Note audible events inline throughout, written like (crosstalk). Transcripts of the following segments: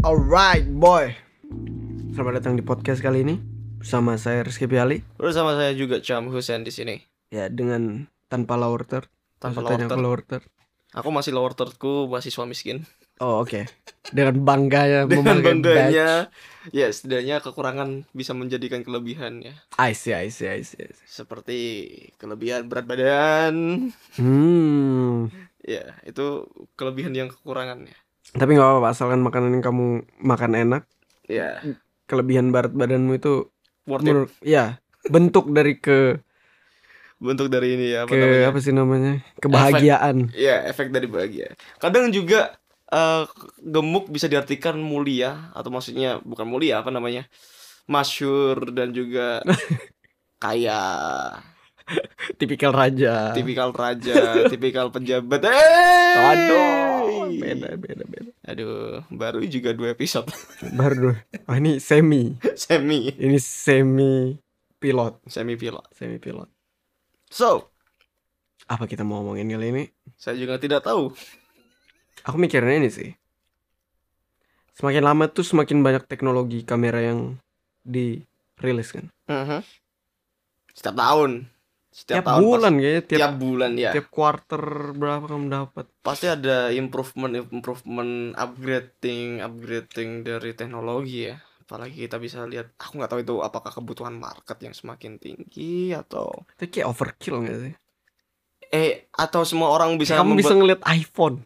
Alright boy Selamat datang di podcast kali ini Bersama saya Rizky Piali Bersama saya juga Cam Husen di sini. Ya dengan tanpa lower third Tanpa lower third. aku lower third Aku masih lower thirdku mahasiswa miskin. Oh oke Dengan bangganya (laughs) Dengan bangganya, ya setidaknya kekurangan bisa menjadikan kelebihan ya. badge. I see, I see, I see, I see. Seperti kelebihan berat badan. Hmm Ya, itu kelebihan yang kekurangannya. Tapi gak apa-apa Asalkan makanan yang kamu makan enak Ya, Kelebihan berat badanmu itu worth it. menurut, Ya bentuk dari ke Bentuk dari ini ya apa ke namanya? apa sih namanya kebahagiaan Ya, efek dari bahagia. Kadang juga eh, gemuk bisa diartikan mulia atau maksudnya bukan mulia apa namanya? Masyur dan juga (laughs) kaya. tipikal raja tipikal raja, (laughs) tipikal pejabat. Eh, aduh beda beda beda. Aduh, baru juga dua episode. (laughs) Baru oh ini semi. Semi. Ini semi pilot. Semi pilot. semi pilot. So, apa kita mau ngomongin kali ini? saya juga tidak tahu. aku mikirnya ini sih. Semakin lama tuh semakin banyak teknologi kamera yang dirilis kan. Mhm. Setiap tahun, setiap tiap tahun bulan pasti- kayaknya tiap tiap bulan ya. tiap quarter berapa kamu dapat? Pasti ada improvement, improvement, upgrading, upgrading dari teknologi ya. Apalagi kita bisa lihat, aku nggak tahu itu apakah kebutuhan market yang semakin tinggi atau itu kayak overkill gak sih? Eh atau semua orang bisa kamu bisa ngeliat iPhone?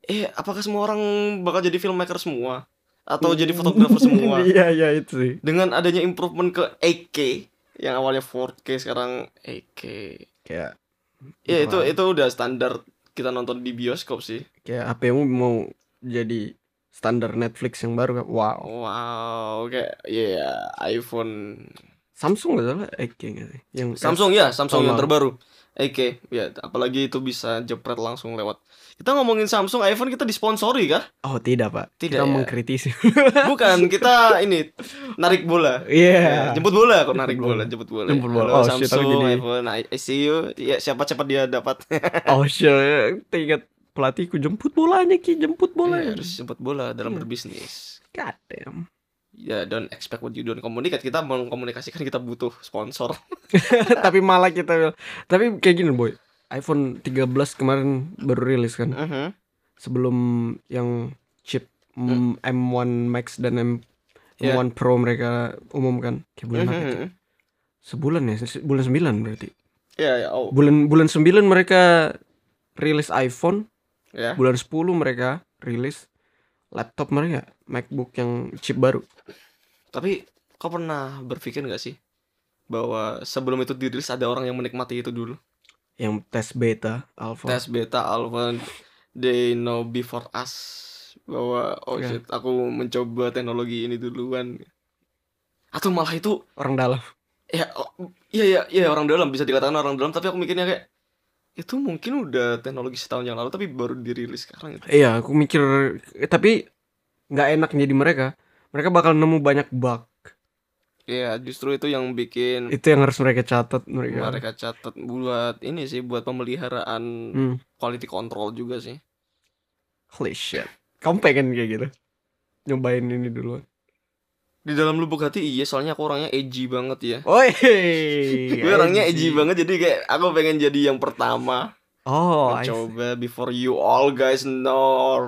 Eh apakah semua orang bakal jadi filmmaker semua? Atau jadi fotografer semua? (laughs) Iya iya itu sih. Dengan adanya improvement ke 8K yang awalnya 4K sekarang 8K kayak ya itu itu udah standar kita nonton di bioskop sih. Kayak HPmu mau jadi standar Netflix yang baru kan wow. Wow kayak ya iPhone Samsung gak salah 8K gak sih? Yang Samsung ya Samsung Oh, yang terbaru 8K ya apalagi itu bisa jepret langsung lewat kita ngomongin Samsung iPhone kita disponsori kah oh tidak pak Tidak kita ya. mengkritisi bukan kita ini narik bola iya Ya, jemput bola kok narik bola. bola, jemput bola. Jemput bola. Halo, Oh, shit, Samsung, jadi- iPhone, I, I see you. Ya, siapa cepat dia dapat. (laughs) oh shit ingat pelatihku jemput bolanya ki jemput Ya, bolanya harus jemput bola dalam Iya. berbisnis. God damn. Ya, don't expect what you don't communicate. Kita mengkomunikasikan kita butuh sponsor. (laughs) tapi malah kita bilang- tapi kayak gini boy iPhone 13 kemarin baru rilis kan Mhm. sebelum yang chip M- M1 Max dan M. M1 Pro mereka umumkan kayak bulan apa itu? Mhm. sebulan ya bulan 9 berarti Ya, ya, oh. bulan bulan 9 mereka rilis iPhone Ya. bulan 10 mereka rilis laptop mereka MacBook yang chip baru Tapi kau pernah berpikir nggak sih bahwa sebelum itu dirilis ada orang yang menikmati itu dulu? yang tes beta alpha Tes beta alpha they know before us bahwa oh Ya. shit aku mencoba teknologi ini duluan. Atau malah itu orang dalam ya oh, iya iya iya orang dalam bisa dikatakan orang dalam tapi aku mikirnya kayak itu mungkin udah teknologi setahun yang lalu tapi baru dirilis sekarang gitu. iya aku mikir eh, tapi nggak enak jadi mereka mereka bakal nemu banyak bug. Iya justru itu yang bikin itu yang harus mereka catat mereka. mereka catat buat ini sih buat pemeliharaan hmm. quality control juga sih. holy shit. Kamu pengen kayak gitu? Nyobain ini dulu Di dalam lubuk hati iya soalnya aku orangnya edgy banget ya. Oi, (laughs) Gue orangnya edgy banget jadi kayak aku pengen jadi yang pertama. Oh, mencoba before you all guys know or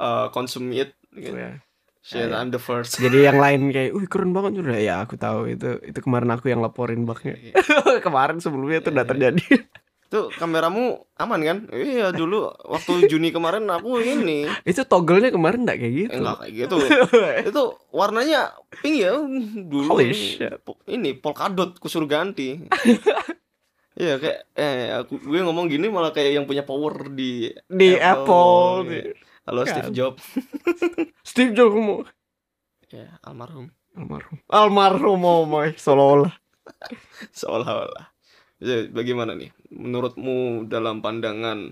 uh, consume it. Gitu. Ya. Shit, Ya, ya. I'm the first. (laughs) Jadi yang lain kayak, wih keren banget udah ya aku tahu itu itu kemarin aku yang laporin bugnya. (laughs) kemarin sebelumnya itu udah Iya, iya. terjadi. (laughs) Tuh kameramu aman kan? Iya dulu waktu Juni kemarin aku ini itu toggle-nya kemarin enggak kayak gitu. enggak kayak gitu. itu warnanya pink ya dulu Holy ini, shit. ini polkadot kusuruh ganti. Iya kayak eh aku gue ngomong gini malah kayak yang punya power di Di Apple, Iya. di- Halo Kan. Steve Jobs. (laughs) Steve Jobs mau Ya, almarhum. almarhum. Almarhum oh my seolah-olah. (laughs) Seolah-olah. Jadi, bagaimana nih menurutmu dalam pandangan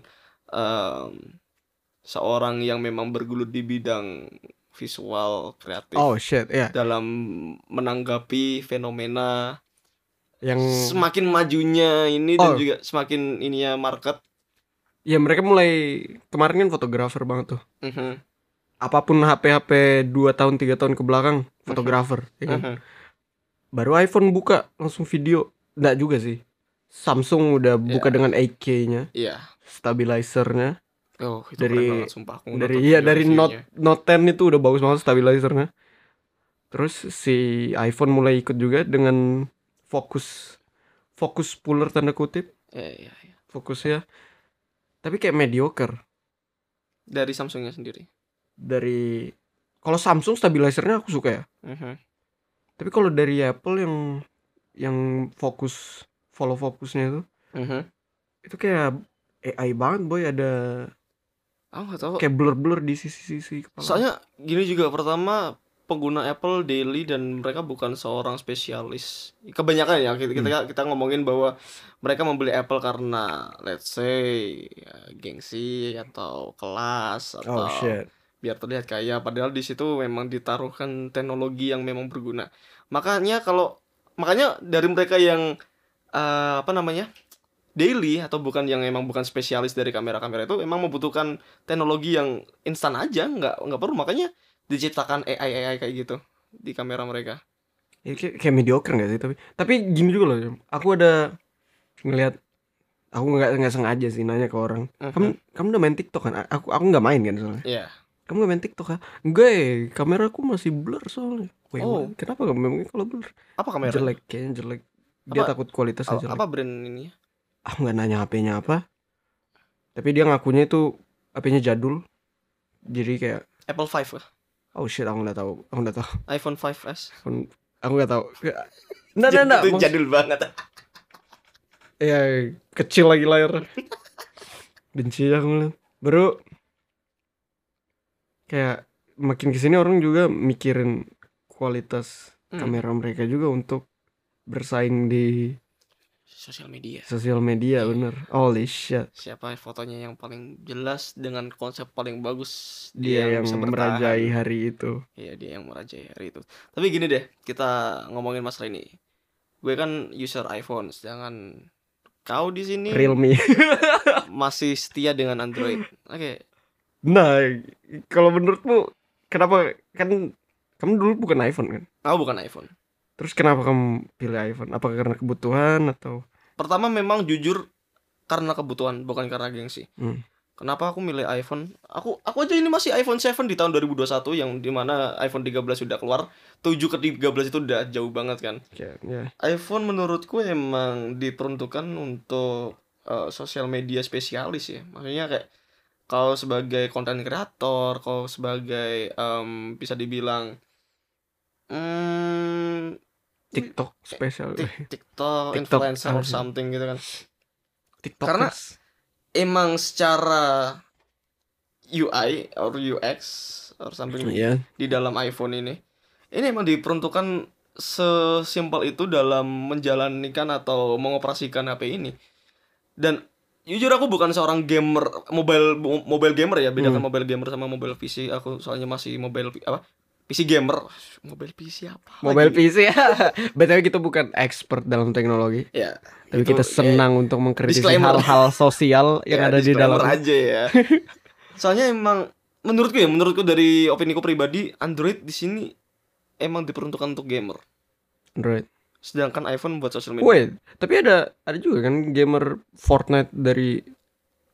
em, seorang yang memang bergelut di bidang visual kreatif Oh shit, ya. dalam menanggapi fenomena Yang semakin majunya ini dan Oh. juga semakin ininya market ya mereka mulai kemarin kan fotografer banget tuh. Mhm. apa pun HP-HP 2 tahun 3 tahun ke belakang fotografer ya kan? Mhm. baru iPhone buka langsung video enggak juga sih Samsung udah buka Ya. dengan 8K-nya Iya. stabilizernya Oh, itu Dari- banget sumpah. Aku dari iya dari Note. Note 10 itu udah bagus banget stabilizernya terus si iPhone mulai ikut juga dengan fokus fokus puller tanda kutip Iya, iya, iya. fokusnya tapi kayak mediocre Dari Samsungnya sendiri. dari kalau Samsung stabilizernya aku suka ya Mhm. tapi kalau dari Apple yang yang fokus follow fokusnya itu Mhm. itu kayak AI banget boy ada Aku nggak tahu. kayak blur blur di sisi-sisi kepala Soalnya gini juga pertama pengguna Apple daily dan mereka bukan seorang spesialis. Kebanyakan ya kita kita, Hmm. kita ngomongin bahwa mereka membeli Apple karena let's say ya, gengsi atau kelas atau oh shit biar terlihat kaya padahal di situ memang ditaruhkan teknologi yang memang berguna. Makanya kalau makanya dari mereka yang eh, apa namanya? daily atau bukan yang memang bukan spesialis dari kamera-kamera itu memang membutuhkan teknologi yang instan aja, nggak nggak perlu makanya diciptakan AI AI kayak gitu di kamera mereka. Ya, kayak, kayak mediocre gak sih tapi tapi gini juga loh aku ada ngelihat aku nggak nggak sengaja sih nanya ke orang kamu kamu udah main TikTok kan aku aku nggak main kan soalnya Iya. kamu udah main TikTok kan enggak ya kameraku masih blur soalnya Wait, Oh. what? kenapa kamu memang kalau blur Apa kamera? jelek kayaknya jelek dia Apa- takut kualitasnya jelek apa brand ini? aku nggak nanya HP-nya apa tapi dia ngakunya itu HP-nya jadul jadi kayak Apple 5 kah? Oh shit aku nggak tahu aku nggak tahu (laughs) iPhone 5s. aku nggak tahu nggak nggak nggak Itu Maksud- jadul banget. ya kecil lagi layar benci aku ngeliat baru kayak makin ke sini orang juga mikirin kualitas Hmm. kamera mereka juga untuk bersaing di Sosial media. sosial media bener holy shit Siapa fotonya yang paling jelas dengan konsep paling bagus dia yang, bisa bertahan. merajai hari itu Iya dia yang merajai hari itu. Tapi gini deh, kita ngomongin masalah ini. Gue kan user iPhone, sedangkan kau di sini realme (laughs) masih setia dengan Android. Oke, nah kalau menurutmu kenapa kan kamu dulu bukan iPhone kan aku bukan iPhone. Terus kenapa kamu pilih iPhone apakah karena kebutuhan atau Pertama memang jujur karena kebutuhan, bukan karena gengsi. Hmm. Kenapa aku milih iPhone? Aku aku aja ini masih iPhone 7 di tahun 2021 yang di mana iPhone 13 sudah keluar. 7 ke 13 itu udah jauh banget kan. kayak ya iPhone menurutku emang diperuntukkan untuk eh, sosial media spesialis ya. Maksudnya kayak kau sebagai konten kreator, kau sebagai em, bisa dibilang hmm, TikTok spesial Tik- (laughs) TikTok, TikTok, influencer or something gitu kan. TikTok Karena emang secara UI or UX or something Iya. di dalam iPhone ini ini emang diperuntukkan sesimpel itu dalam menjalankan atau mengoperasikan HP ini dan jujur aku bukan seorang gamer mobile mo- mobile gamer ya bedakan Hmm. mobile gamer sama mobile PC aku soalnya masih mobile apa PC gamer mobile PC apa Mobile lagi? PC ya. (laughs) BTW kita bukan expert dalam teknologi, ya tapi itu, kita ya, senang untuk mengkritisi hal-hal sosial (laughs) yang ya, ada di dalam. aja ya (laughs) soalnya emang menurutku ya menurutku dari opini ku pribadi Android di sini emang diperuntukkan untuk gamer Android. sedangkan iPhone buat sosial media Wait, tapi ada ada juga kan gamer Fortnite dari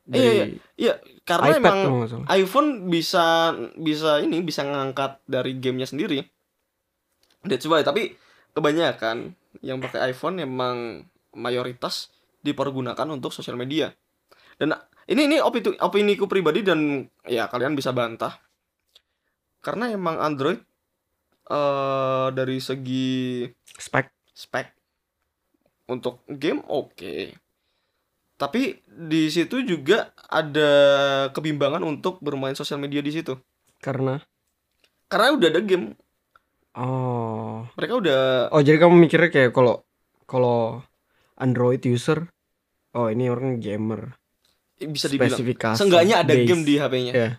Iya, Iya, karena iPad emang iPhone bisa bisa ini bisa ngangkat dari gamenya sendiri. That's why. Tapi kebanyakan yang pakai iPhone emang mayoritas dipergunakan untuk sosial media. Dan ini ini opini opini ku pribadi dan ya kalian bisa bantah. Karena emang Android eh dari segi Spek. spek untuk game oke tapi di situ juga ada kebimbangan untuk bermain sosial media di situ. Karena? Karena udah ada game. Oh. Mereka udah oh jadi kamu mikirnya kayak kalau kalau Android user oh ini orang gamer. Bisa dibilang. Seenggaknya ada base. game di HP-nya Iya.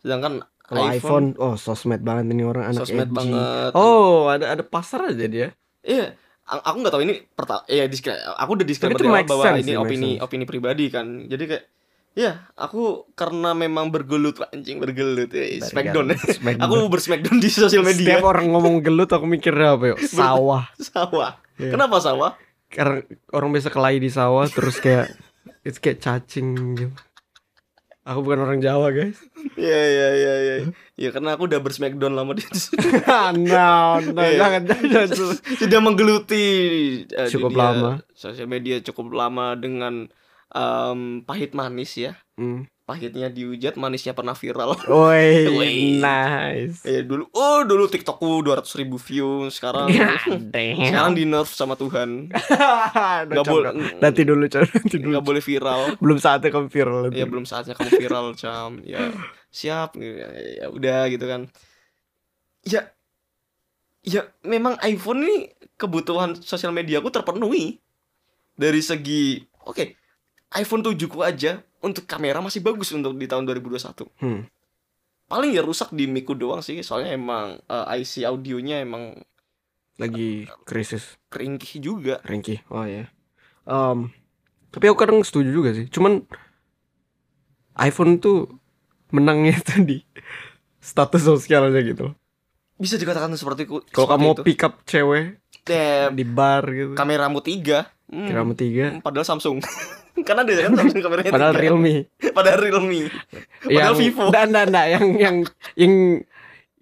sedangkan kalau iPhone, iPhone, oh sosmed banget ini orang anak sosmed edgy. banget. Oh ada ada pasar aja dia. Iya aku nggak tahu ini pertama ya diskla- aku udah disclaimer di awal bahwa sense ini opini sense. opini pribadi kan jadi kayak Ya, aku karena memang bergelut anjing bergelut ya, Smackdown. Smackdown. aku bersmackdown di sosial media. Setiap orang ngomong gelut aku mikir apa ya? Sawah. Sawah. Iya. Kenapa sawah? Karena orang biasa kelahi di sawah terus kayak itu kayak cacing gitu. Aku bukan orang Jawa, guys. Iya iya iya iya. Ya karena aku udah bersmackdown lama di no, (laughs) no, Iya. jangan, jangan. sudah menggeluti eh, Cukup dunia lama. Sosial media cukup lama dengan em, pahit manis ya. Hmm. Pahitnya dihujat, manisnya pernah viral. (laughs) Woi, nice. Eh dulu, oh dulu TikTokku 200 ribu view, sekarang sekarang di nerf sama Tuhan. (laughs) Nggak boleh, Nanti dulu, coy. Nanti dulu. nggak boleh viral. Belum saatnya kamu viral. Ya belum saatnya kamu viral, cam. Ya siap, ya, ya udah gitu kan. Ya, ya memang iPhone ini kebutuhan sosial media aku terpenuhi dari segi, oke, iPhone 7 ku aja untuk kamera masih bagus untuk di tahun 2021. Hmm. Paling ya rusak di mic doang sih, soalnya emang eh, IC audionya emang Lagi krisis. keringkih juga. Ringki. Oh ya. Em, tapi aku kadang setuju juga sih. Cuman iPhone tuh menangnya (laughs) itu di status sosialnya gitu. loh. Bisa dikatakan seperti ku- Kalau kamu mau itu. pick up cewek Eh, di bar gitu. kameramu tiga, hmm, Kiramu tiga. padahal Samsung. (laughs) Karena ada kan Samsung kameranya Padahal tiga. Realme. Padahal Realme. Padahal Vivo. Dan dan dan yang yang yang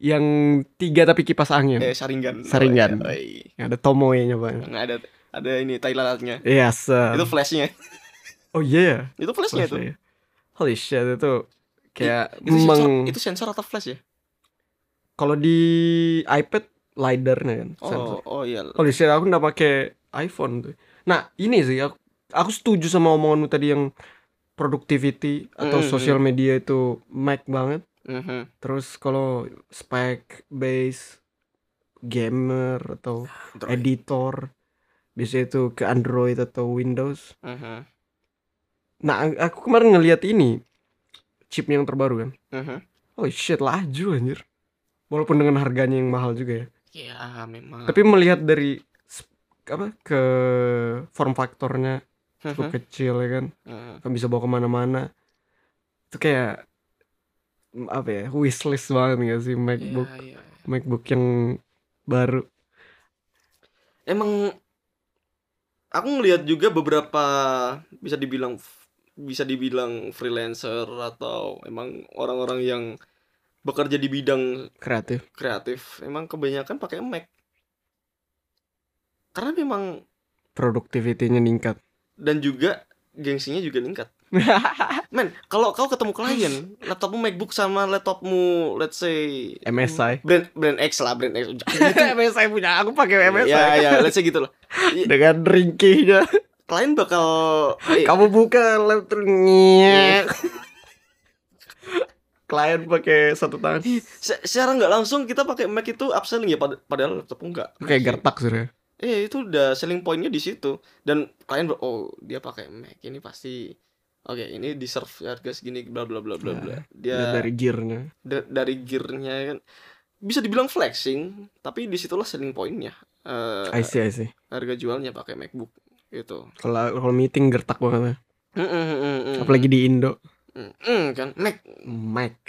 yang tiga tapi kipas angin. Eh, Sharingan. Sharingan. Oh, iya. Yang ada tomoe-nya bang. Nggak ada ada ini Thailandnya. Yes. sir. Itu flashnya. Oh iya. Itu flashnya itu. Flash ya. Holy shit itu kayak Itu sensor, meng itu sensor atau flash ya? kalau di iPad LiDAR-nya kan. Oh, sensor. oh iya. Holy shit aku nggak pakai iPhone tuh. Nah ini sih aku aku setuju sama omonganmu tadi yang productivity atau Mm, mm, sosial media itu Mac banget. Mhm. Terus kalau spec base gamer atau Android. editor biasanya itu ke Android atau Windows. Mhm. Nah, a- aku kemarin ngelihat ini chipnya yang terbaru kan. Mhm. Holy shit, laju anjir. Walaupun dengan harganya yang mahal juga ya. Ya, memang. Tapi melihat dari apa ke form faktornya cukup Mhm. kecil ya kan. Kan bisa bawa ke mana-mana. Itu kayak apa ya wishlist banget gak sih MacBook Iya, iya. MacBook yang baru. Emang aku ngelihat juga beberapa bisa dibilang bisa dibilang freelancer atau emang orang-orang yang bekerja di bidang kreatif. kreatif emang kebanyakan pakai Mac karena memang Productivity-nya ningkat. dan juga gengsinya juga meningkat (laughs) men kalau kau ketemu klien laptopmu MacBook sama laptopmu let's say MSI. brand brand X lah brand X (laughs) MSI punya aku pakai MSI. ya ya let's say gitu lah (laughs) Dengan ringkihnya. klien bakal eh, Kamu buka laptopnya. Klien pakai satu tangan. se- secara nggak langsung kita pakai Mac itu upselling ya pad- padahal laptopmu enggak Kayak gertak sih. Eh itu udah selling pointnya di situ dan klien ber- oh dia pakai Mac ini pasti oke ini deserve harga segini bla bla bla bla bla dia dari gearnya. da- dari gearnya kan bisa dibilang flexing tapi di situlah selling pointnya Eh, I see, I see. harga jualnya pakai MacBook gitu Kalau kalau meeting gertak banget ya. Mm, mm, mm, mm, mm. Apalagi di Indo. Mm, mm, kan Mac Mac.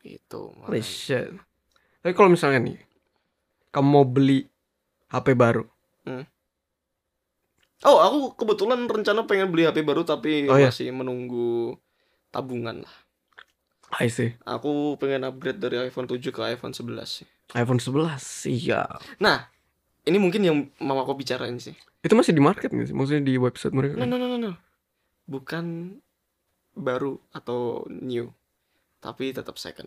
itu Holy shit. Tapi kalau misalnya nih kamu mau beli HP baru. Oh aku kebetulan rencana pengen beli HP baru tapi Oh, iya. masih menunggu tabungan lah I see. aku pengen upgrade dari iPhone 7 ke iPhone 11 sih iPhone 11 iya. Nah, ini mungkin yang mau aku bicarain sih. Itu masih di market nggak sih? Maksudnya di website mereka? No, no, no, no, no. Bukan baru atau new, tapi tetap second,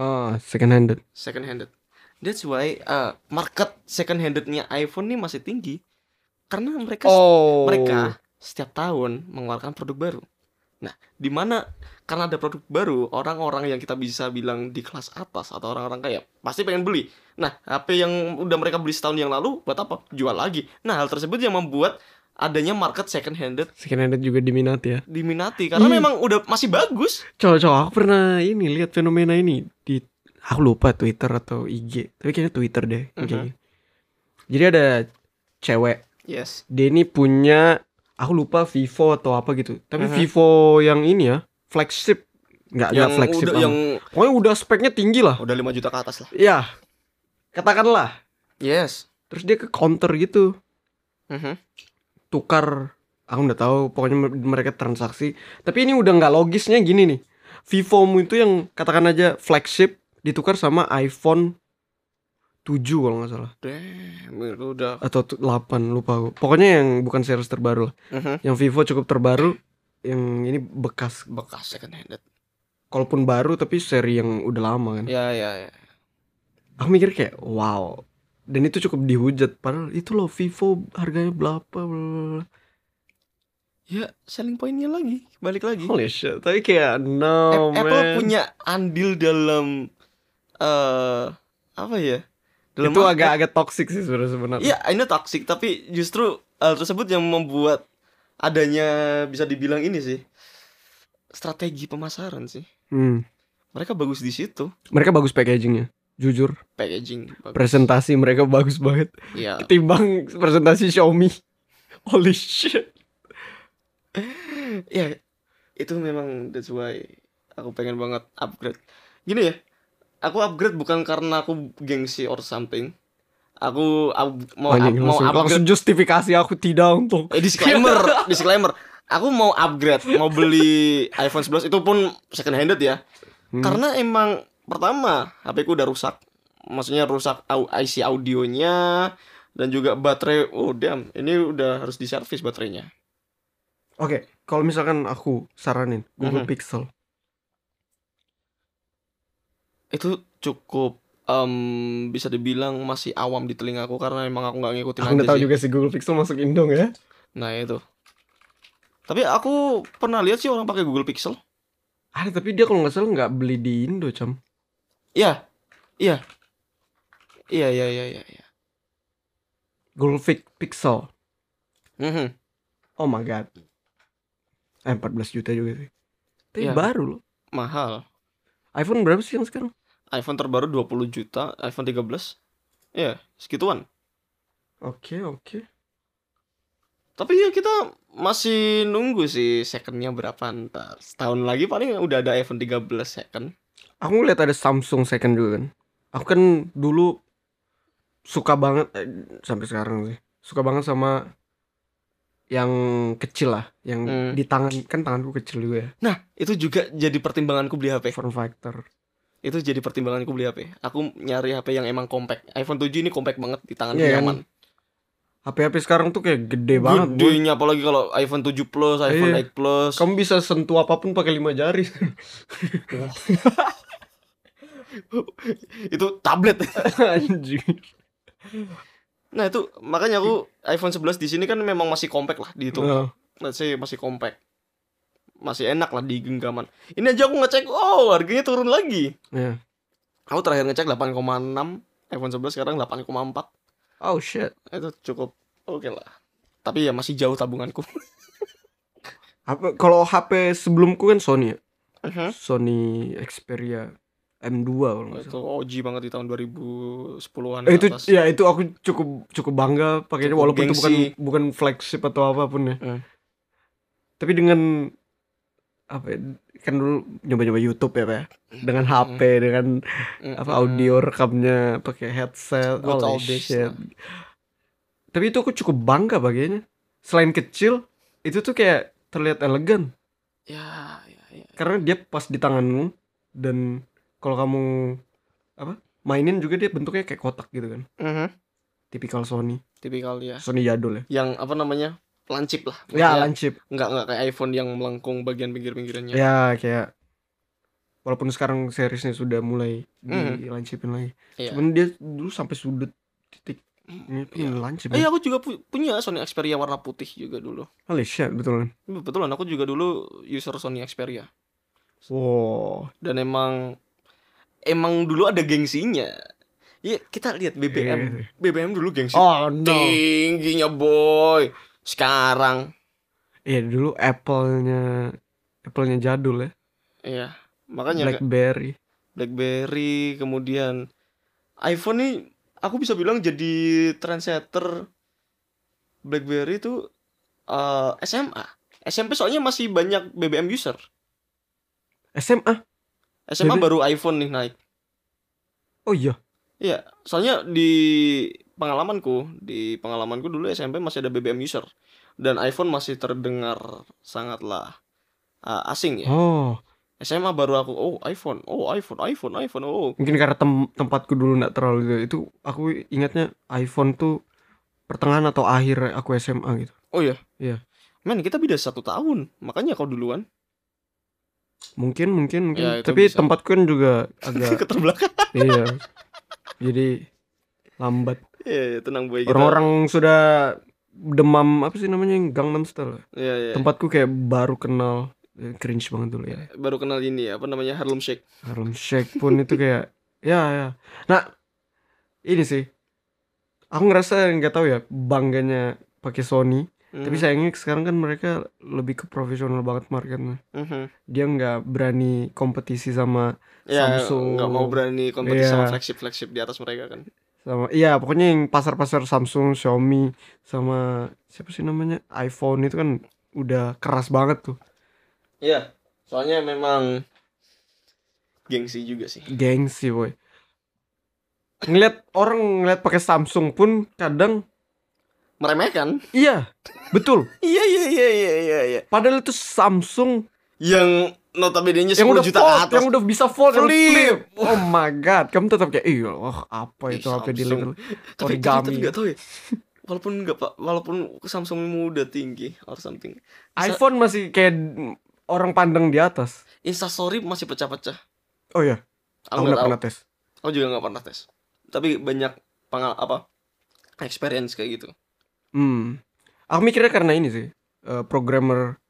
Ah, second handed. second handed. That's why uh, market second handednya iPhone nih masih tinggi, karena mereka Oh. mereka setiap tahun mengeluarkan produk baru. Nah, di mana karena ada produk baru, orang-orang yang kita bisa bilang di kelas atas atau orang-orang kaya pasti pengen beli. Nah, HP yang udah mereka beli setahun yang lalu buat apa? Jual lagi. Nah, hal tersebut yang membuat adanya market second handed second handed juga diminati ya. diminati karena Ih. memang udah masih bagus. Cowok-cowok aku pernah ini lihat fenomena ini di aku lupa Twitter atau IG. Tapi kayaknya Twitter deh. Mhm. gitu. Jadi ada cewek Yes. dia ini punya aku lupa Vivo atau apa gitu. Tapi Mhm. Vivo yang ini ya, flagship nggak yang nggak flagship udah yang pokoknya udah speknya tinggi lah udah 5 juta ke atas lah. ya katakanlah Yes. terus dia ke counter gitu Mhm. tukar aku nggak tahu pokoknya me- mereka transaksi tapi ini udah nggak logisnya gini nih Vivomu itu yang katakan aja flagship ditukar sama iPhone 7 kalau nggak salah Damn, itu udah. atau tu- 8 lupa aku pokoknya yang bukan series terbaru lah Mhm. yang Vivo cukup terbaru yang ini bekas Bekas second handed. kalaupun baru tapi seri yang udah lama kan Ya ya ya. aku mikir kayak wow dan itu cukup dihujat padahal itu loh Vivo harganya berapa bla, bla, bla. Ya, selling pointnya lagi, balik lagi. holy shit tapi kayak no App- Apple man. punya andil dalam eh apa ya? Dalam itu agak-agak toxic sih sebenarnya sebenarnya Iya, ini toxic tapi justru hal tersebut yang membuat adanya bisa dibilang ini sih strategi pemasaran sih. Hmm. Mereka bagus di situ, mereka bagus packagingnya jujur packaging bagus. presentasi mereka bagus banget Iya. ketimbang presentasi Xiaomi (laughs) holy shit Ya, itu memang that's why aku pengen banget upgrade. Gini ya, aku upgrade bukan karena aku gengsi or something. Aku up- mau up- Anjing, mau langsung, upgrade langsung justifikasi aku tidak untuk Eh, disclaimer, (laughs) disclaimer. Aku mau upgrade, mau beli iPhone 11 itu pun second handed ya. Hmm. Karena emang pertama HP ku udah rusak. Maksudnya rusak IC audionya dan juga baterai. Oh damn, ini udah harus diservis baterainya. Oke, kalau misalkan aku saranin Google Mhm. Pixel. Itu cukup em, bisa dibilang masih awam di telingaku karena emang aku nggak ngikutin Aku aja nggak tahu sih. juga sih Google Pixel masuk Indong ya. Nah itu. Tapi aku pernah lihat sih orang pakai Google Pixel. Ada tapi dia kalau nggak salah nggak beli di Indo, Cam. Iya, iya, iya, iya, iya, iya. iya. Google Pixel. Mhm. Oh my god. Eh 14 juta juga sih. Tapi Iya. baru loh. Mahal. iPhone berapa sih yang sekarang? iPhone terbaru 20 juta, iPhone 13. Ya, segituan. Oke, oke. Tapi ya kita masih nunggu sih secondnya berapa ntar. Setahun lagi paling udah ada iPhone 13 second. Aku ngeliat ada Samsung second juga kan. Aku kan dulu suka banget eh, sampai sekarang sih. Suka banget sama yang kecil lah, yang Hmm. di tangan kan tanganku kecil juga ya. Nah, itu juga jadi pertimbanganku beli HP. Form factor. Itu jadi pertimbanganku beli HP. Aku nyari HP yang emang compact. iPhone 7 ini compact banget di tangan Iya kan? nyaman. HP-HP sekarang tuh kayak gede banget. Gedenya apalagi kalau iPhone 7 Plus, iPhone Iya. 8 Plus. Kamu bisa sentuh apa pun pakai lima jari. itu tablet. (laughs) Nah, itu makanya aku iPhone 11 di sini kan memang masih compact lah dihitung. Nah, let's say masih compact masih enak lah di genggaman ini aja aku ngecek oh harganya turun lagi ya. aku terakhir ngecek 8,6 iPhone 11 sekarang 8,4 Oh shit. itu cukup oke lah tapi ya masih jauh tabunganku (laughs) Apa kalau HP sebelumku kan Sony ya? Mhm. Sony Xperia M2 kalau nggak itu. OG banget di tahun 2010-an Eh, itu atas. ya itu aku cukup cukup bangga pakainya walaupun itu bukan gengsi. bukan flagship atau apa pun ya. Hmm. Tapi dengan apa ya, kan dulu nyoba-nyoba YouTube ya Pak ya. Dengan HP dengan Mm, apa mm. audio rekamnya pakai headset holy old days shit. lah. Tapi itu aku cukup bangga pakainya. Selain kecil, itu tuh kayak terlihat elegan ya ya ya karena dia pas di tanganmu dan kalau kamu apa mainin juga dia bentuknya kayak kotak gitu kan Mhm. tipikal Sony tipikal ya Sony jadul ya yang apa namanya lancip lah ya lancip nggak nggak kayak iPhone yang melengkung bagian pinggir-pinggirannya ya kayak walaupun sekarang seriesnya sudah mulai Mhm. dilancipin lagi Iya. cuman dia dulu sampai sudut titik ini Iya. lancip Eh ya. aku juga pu- punya Sony Xperia warna putih juga dulu. holy shit betul kan Betulan aku juga dulu user Sony Xperia. wow Dan emang emang dulu ada gengsinya. Iya, kita lihat BBM. BBM dulu gengsi oh no tingginya boy. Sekarang iya dulu Apple-nya Apple-nya jadul ya iya, makanya BlackBerry BlackBerry kemudian iPhone nih aku bisa bilang jadi trendsetter BlackBerry itu eh, SMA. SMP soalnya masih banyak BBM user. SMA. SMA Jadi- baru iPhone nih naik. Oh iya. Iya, soalnya di pengalamanku, di pengalamanku dulu SMP masih ada BBM user dan iPhone masih terdengar sangatlah uh, asing ya. Oh, SMA baru aku, oh iPhone, oh iPhone, iPhone, iPhone, oh. mungkin karena tem- tempatku dulu nggak terlalu itu. Itu aku ingatnya iPhone tuh pertengahan atau akhir aku SMA gitu. Oh iya. Iya. Men, kita beda satu tahun, makanya kau duluan. Mungkin mungkin mungkin. Ya, Tapi bisa. tempatku kan juga (laughs) agak Keterbelakang. iya. Jadi lambat. Iya, iya, tenang boy kita. Orang-orang sudah demam apa sih namanya Gangnam Style. Iya, iya. Tempatku kayak baru kenal eh, cringe banget dulu ya. Baru kenal ini apa namanya Harlem Shake. Harlem Shake pun itu kayak (laughs) ya ya. Nah, ini sih. Aku ngerasa nggak tahu ya bangganya pakai Sony. Tapi Mhm, sayangnya sekarang kan mereka lebih ke profesional banget marketnya. mhm. Dia nggak berani kompetisi sama Ya, Samsung. nggak mau berani kompetisi Iya. sama flagship-flagship di atas mereka kan. Sama iya pokoknya yang pasar-pasar Samsung, Xiaomi sama siapa sih namanya iPhone itu kan udah keras banget tuh. Iya, soalnya memang gengsi juga sih. Gengsi boy. Ngeliat orang ngeliat pakai Samsung pun kadang Meremehkan. iya betul. (laughs) Iya, iya, iya, iya, iya, iya. Padahal itu Samsung Yang notabene-nya 10 yang udah juta fold, ke atas. yang udah bisa fold, Flip. flip. Oh my god, kamu tetap kayak, iya, oh apa itu HP di level tapi, tapi, origami. tapi gak tahu ya. Walaupun enggak Pak, walaupun Samsung udah tinggi or something. Insta- iPhone masih kayak orang pandang di atas. Instastory masih pecah-pecah. Oh iya, Aku nggak pernah tes. Aku juga nggak pernah tes. Tapi banyak pengal apa experience kayak gitu. Hmm. Aku mikirnya karena ini sih, eh, programmer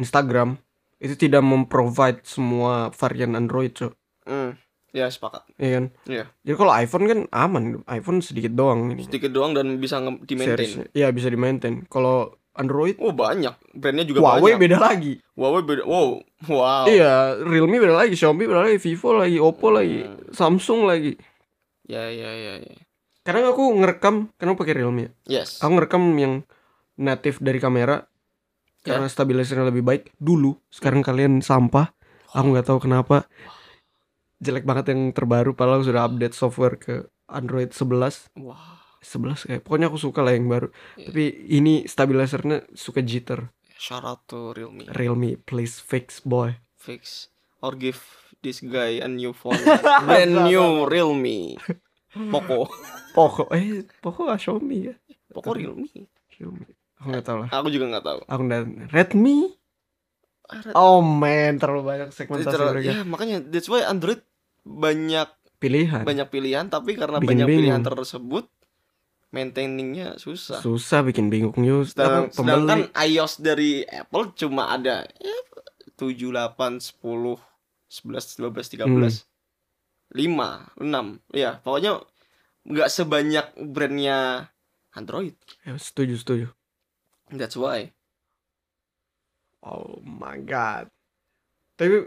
Instagram itu tidak memprovide semua varian Android, cok. Hmm. Ya sepakat. Iya kan? Iya. Jadi kalau iPhone kan aman, iPhone sedikit doang ini. Sedikit doang dan bisa di maintain. Iya bisa di maintain. Kalau Android, Oh banyak. Brandnya juga Huawei banyak. beda lagi. Huawei beda. Wow. Wow. Iya, Realme beda lagi, Xiaomi beda lagi, Vivo lagi, Oppo lagi, Hmm. Samsung lagi. Ya ya ya ya. Karena aku ngerekam, karena aku pakai Realme. ya. Yes. Aku ngerekam yang native dari kamera Ya. karena stabilizernya lebih baik dulu. Sekarang kalian sampah. Aku nggak tahu kenapa. Jelek banget yang terbaru padahal sudah update software ke Android 11. Wah. 11 kayak pokoknya aku suka lah yang baru. Iya. Tapi ini stabilizernya suka jitter. Shout out to Realme. Realme please fix boy. Fix or give this guy a new phone. (laughs) Brand new Realme. Poco. (laughs) Poco eh Poco Xiaomi ya. Poco Realme. Xiaomi. Aku nggak tahu lah. Aku juga nggak tahu. Aku nggak Redmi. Oh man, terlalu banyak segmentasi mereka. ya makanya that's why Android banyak Pilihan. banyak pilihan tapi karena Bikin banyak pilihan bingung. tersebut maintainingnya susah. Susah bikin bingung news. Sedang- sedangkan iOS dari Apple cuma ada ya, 7, 8, 10, 11, 12, 13 5, 6 Ya pokoknya nggak sebanyak brandnya Android Ya, setuju setuju. That's why Oh my god. Tapi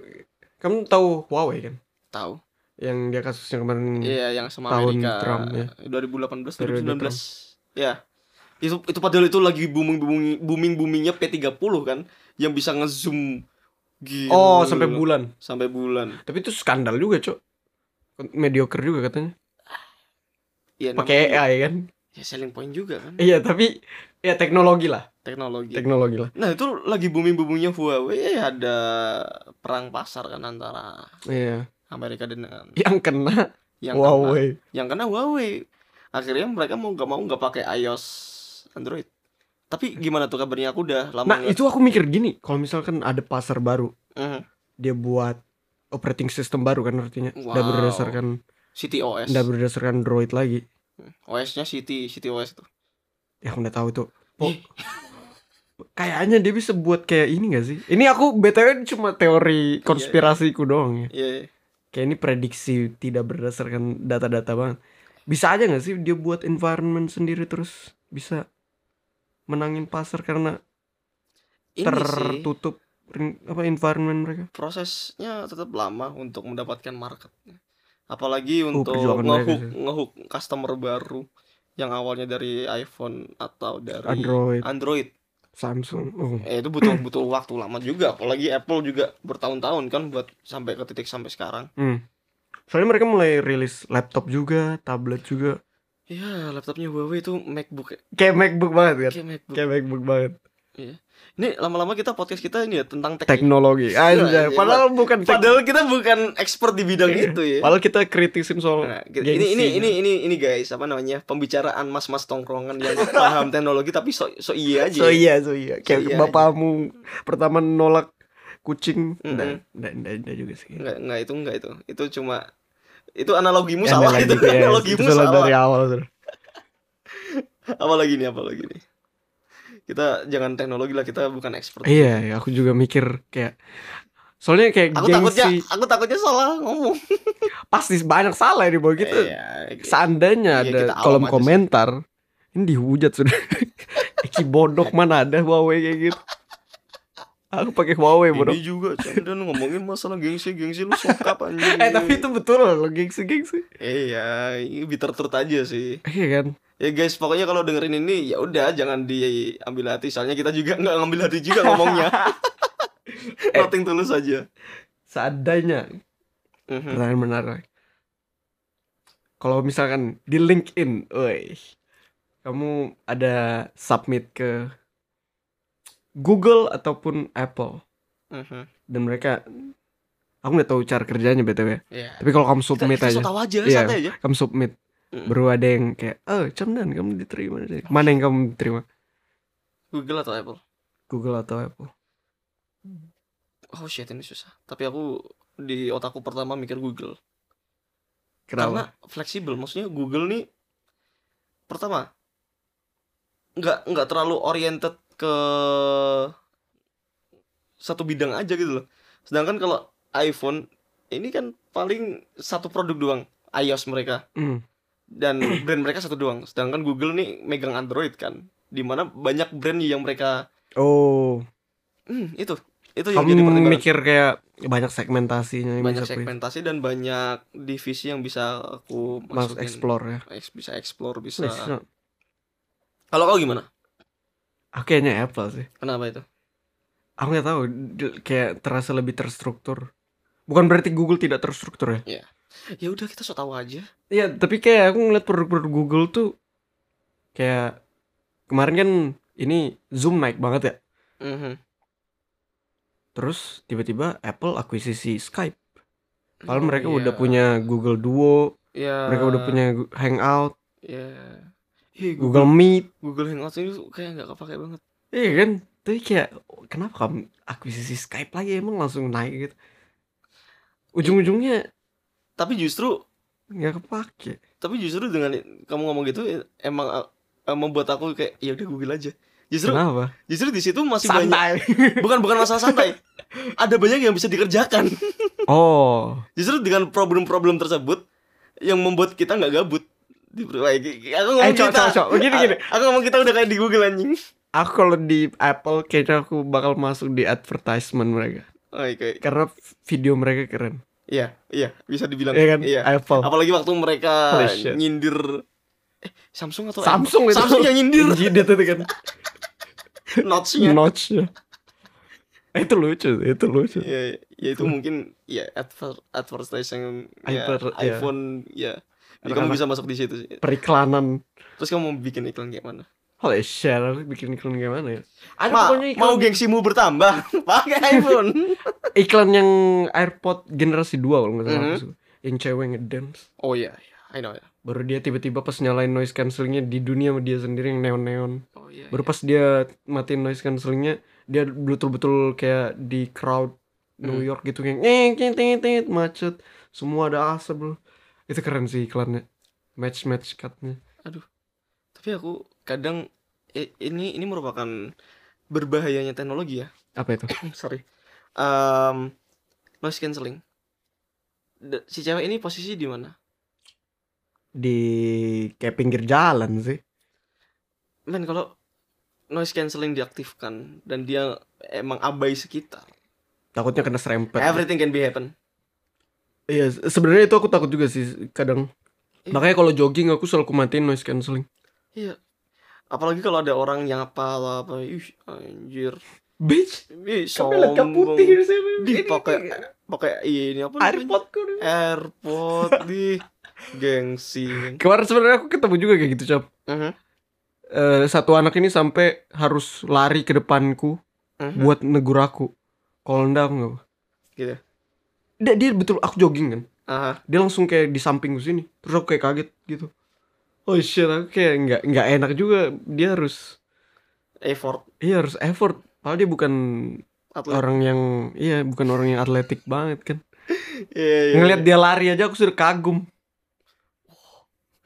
kamu tahu Huawei kan? Tahu Yang dia kasusnya kemarin. Iya yang sama tahun Amerika Trump, ya. 2018, Periode 2019 Ya itu itu padahal itu lagi booming booming booming boomingnya P30 kan yang bisa ngezoom gila Oh, sampai bulan. sampai bulan Tapi itu skandal juga, Cok. Mediocre juga katanya. ya, Pakai AI kan? ya selling point juga kan Iya, tapi ya teknologi lah. Teknologi Teknologi lah. nah itu lagi booming boomingnya Huawei ada perang pasar kan antara Iya. Amerika dengan Yang kena yang kena, Huawei. yang kena Huawei akhirnya mereka mau nggak mau nggak pakai iOS Android tapi gimana tuh kabarnya aku udah lama Nah, nggak- itu aku mikir gini, kalau misalkan ada pasar baru, Mhm. dia buat operating system baru kan artinya udah Wow. berdasarkan City OS udah berdasarkan Android lagi. OS-nya City City OS tuh Ya aku nggak tahu tuh. Po-. Kayaknya dia bisa buat kayak ini gak sih? Ini aku BTW cuma teori konspirasiku doang ya. Iya iya. Kayak ini prediksi tidak berdasarkan data-data banget. Bisa aja gak sih dia buat environment sendiri terus bisa menangin pasar karena ini sih tertutup ring- apa environment mereka. prosesnya tetap lama untuk mendapatkan market apalagi untuk Oh, perjuangan mereka ngehook sih. ngehook customer baru yang awalnya dari iPhone atau dari Android. Android Samsung. Oh. Eh, itu butuh butuh waktu lama juga, apalagi Apple juga bertahun-tahun kan buat sampai ke titik sampai sekarang. Hmm. Soalnya mereka mulai rilis laptop juga, tablet juga. Iya, laptopnya Huawei itu MacBook ya. Kayak MacBook banget kan? Kayak MacBook. Kayak MacBook banget. Ini lama-lama kita podcast kita ini ya tentang teknik. Teknologi. iya, Anjay, padahal bukan Padahal kita bukan expert di bidang Iya. itu ya. Padahal kita kritisin soal Nah, gitu. ini ini ini ini ini guys, apa namanya? Pembicaraan mas-mas tongkrongan yang (laughs) paham teknologi tapi so so iya aja. So iya, so iya. Kayak iya bapakmu pertama nolak kucing. Mm-mm. Nah, nah, nah, nah juga sih. Enggak enggak itu enggak itu. Itu cuma itu analogimu Ya, salah (laughs) itu. ya. analogimu Itu salah dari awal. Sur. (laughs) Apa lagi nih? Apa lagi nih? Kita jangan teknologi lah, kita bukan expert. Iya, iya, aku juga mikir kayak soalnya kayak Aku gengsi takutnya aku takutnya salah ngomong. (laughs) pasti banyak salah di bawah gitu. Iya, Seandainya Iya, ada kolom aja sih. komentar ini dihujat sudah. (laughs) Eki bodoh mana ada Huawei kayak gitu. Aku pakai Huawei bodoh. Ini juga dan ngomongin masalah gengsi gengsi lu sokap (laughs) anjing. Eh tapi itu betul loh gengsi-gengsi. Iya, ini bitter truth aja sih. Iya kan? Ya guys, pokoknya kalau dengerin ini ya udah jangan diambil hati. Soalnya kita juga nggak ngambil hati juga (laughs) ngomongnya. Nothing tulus aja. Seadanya Mhm. pertanyaan menarik. Kalau misalkan di LinkedIn, woi, kamu ada submit ke Google ataupun Apple Mhm. dan mereka aku nggak tahu cara kerjanya btw. Iya. Tapi kalau kamu Kita, submit kita aja, tahu aja, Iya. santai aja. kamu submit, Mm. baru ada yang kayak, oh Camdan kamu diterima deh. Mana yang kamu diterima? Google atau Apple? Google atau Apple? Oh shit ini susah. Tapi aku di otakku pertama mikir Google. Kenapa? Karena fleksibel. Maksudnya Google nih pertama nggak nggak terlalu oriented ke satu bidang aja gitu loh. Sedangkan kalau iPhone ini kan paling satu produk doang iOS mereka Hmm. Dan brand mereka satu doang. Sedangkan Google nih megang Android kan. Di mana banyak brand yang mereka Oh, hmm, itu itu yang jadi kamu pertimbangan. mikir kayak banyak segmentasinya banyak segmentasi dan banyak divisi yang bisa aku masuk explore ya. Bisa explore bisa kalau kau gimana Aku kayaknya Apple sih. kenapa itu Aku nggak tahu, kayak terasa lebih terstruktur. Bukan berarti Google tidak terstruktur ya? Ya udah kita so tahu aja Iya, tapi kayak aku ngeliat produk-produk Google tuh kayak kemarin kan ini Zoom naik banget ya. Mhm. Terus tiba-tiba Apple akuisisi Skype. Kalau Oh, mereka iya. udah punya Google Duo, ya mereka udah punya Hangout, ya Ih, Google Google Meet. Google Hangout ini tuh kayak nggak kepake banget Iya kan? Tapi kayak kenapa kamu akuisisi Skype lagi emang langsung naik gitu. Ujung-ujungnya tapi justru nggak kepake. tapi justru dengan kamu ngomong gitu emang eh, membuat aku kayak ya udah Google aja justru Kenapa? justru di situ masih banyak Santai. (laughs) bukan bukan masalah santai ada banyak yang bisa dikerjakan (laughs) oh, justru dengan problem-problem tersebut yang membuat kita nggak gabut diperbaiki aku ngomong Eh, cok, kita cok, cok. Begini, gini. aku ngomong kita udah kayak di Google anjing aku kalau di Apple kayaknya aku bakal masuk di advertisement mereka oh, kayak karena video mereka keren. Iya iya bisa dibilang Iya kan? iya Apple. apalagi waktu mereka shit. nyindir eh Samsung atau Samsung Apple? itu. Samsung yang nyindir Jidat itu kan. (laughs) notch-nya Notch-nya. Eh, itu lucu, itu lucu. ya, ya itu mungkin ya adver advertising ya, iya. iPhone ya jadi kamu bisa masuk di situ sih Periklanan. terus kamu mau bikin iklan kayak mana Holy shit, aku bikin iklan gimana ya? Ada Ma, pokoknya iklan, mau gengsimu bertambah (laughs) pakai iPhone (laughs) iklan yang AirPod generasi 2 kalau nggak salah. Aku suka. Yang cewek ngedance. oh iya iya I know ya Baru dia tiba-tiba pas nyalain noise cancellingnya di dunia sama dia sendiri yang neon-neon. oh iya Baru pas dia matiin noise cancellingnya dia betul-betul kayak di crowd New Hmm. York gitu kayak ngeng ngeng ngeng ngeng, macet semua ada asap bro itu keren sih iklannya match match cutnya tapi aku kadang ini ini merupakan berbahayanya teknologi ya. Apa itu? (clears throat) Sorry. Um, noise cancelling. Si cewek ini posisi di mana? Di kayak pinggir jalan sih. Men kalau noise cancelling diaktifkan dan dia emang abai sekitar takutnya kena serempet. everything can be happen. Iya se- sebenarnya itu aku takut juga sih kadang. Iya. makanya kalau jogging aku selalu matiin noise cancelling. Iya apalagi kalau ada orang yang apa apa ih anjir Bitch. Ih, sombong. putih di pakai pakai ini apa airpod airpod (laughs) di gengsi Kemarin sebenarnya aku ketemu juga kayak gitu, Cap. Mhm, Eh, satu anak ini sampai harus lari ke depanku mhm. buat negur aku. Kalau enggak aku enggak. Gitu. Dia, dia betul aku jogging kan. Aha. Dia langsung kayak di sampingku sini. Terus aku kayak kaget gitu. Oh shit, aku kayak nggak nggak enak juga. Dia harus effort iya harus effort. Padahal dia bukan atlet orang yang iya bukan orang yang atletik banget kan. (laughs) Iya, iya, Ngelihat iya. dia lari aja aku sudah kagum.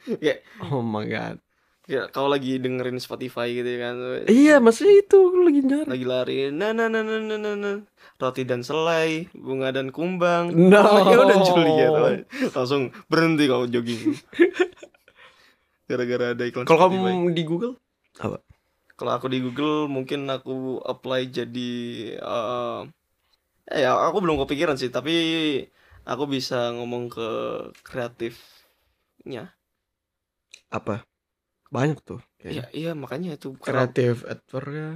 Kayak- Oh my god. Kayak kau lagi dengerin Spotify gitu kan Iya, maksudnya itu aku lagi nyari. lagi lari na na na na na na na. roti dan selai bunga dan kumbang No. (laughs) ya udah Juliet langsung berhenti kau jogging (laughs) gara-gara ada iklan Kalau kamu di Google kalau aku di Google mungkin aku apply jadi eh eh, ya aku belum kepikiran sih tapi aku bisa ngomong ke kreatifnya apa? Banyak tuh. iya Kayak iya makanya itu kreatif advert ya.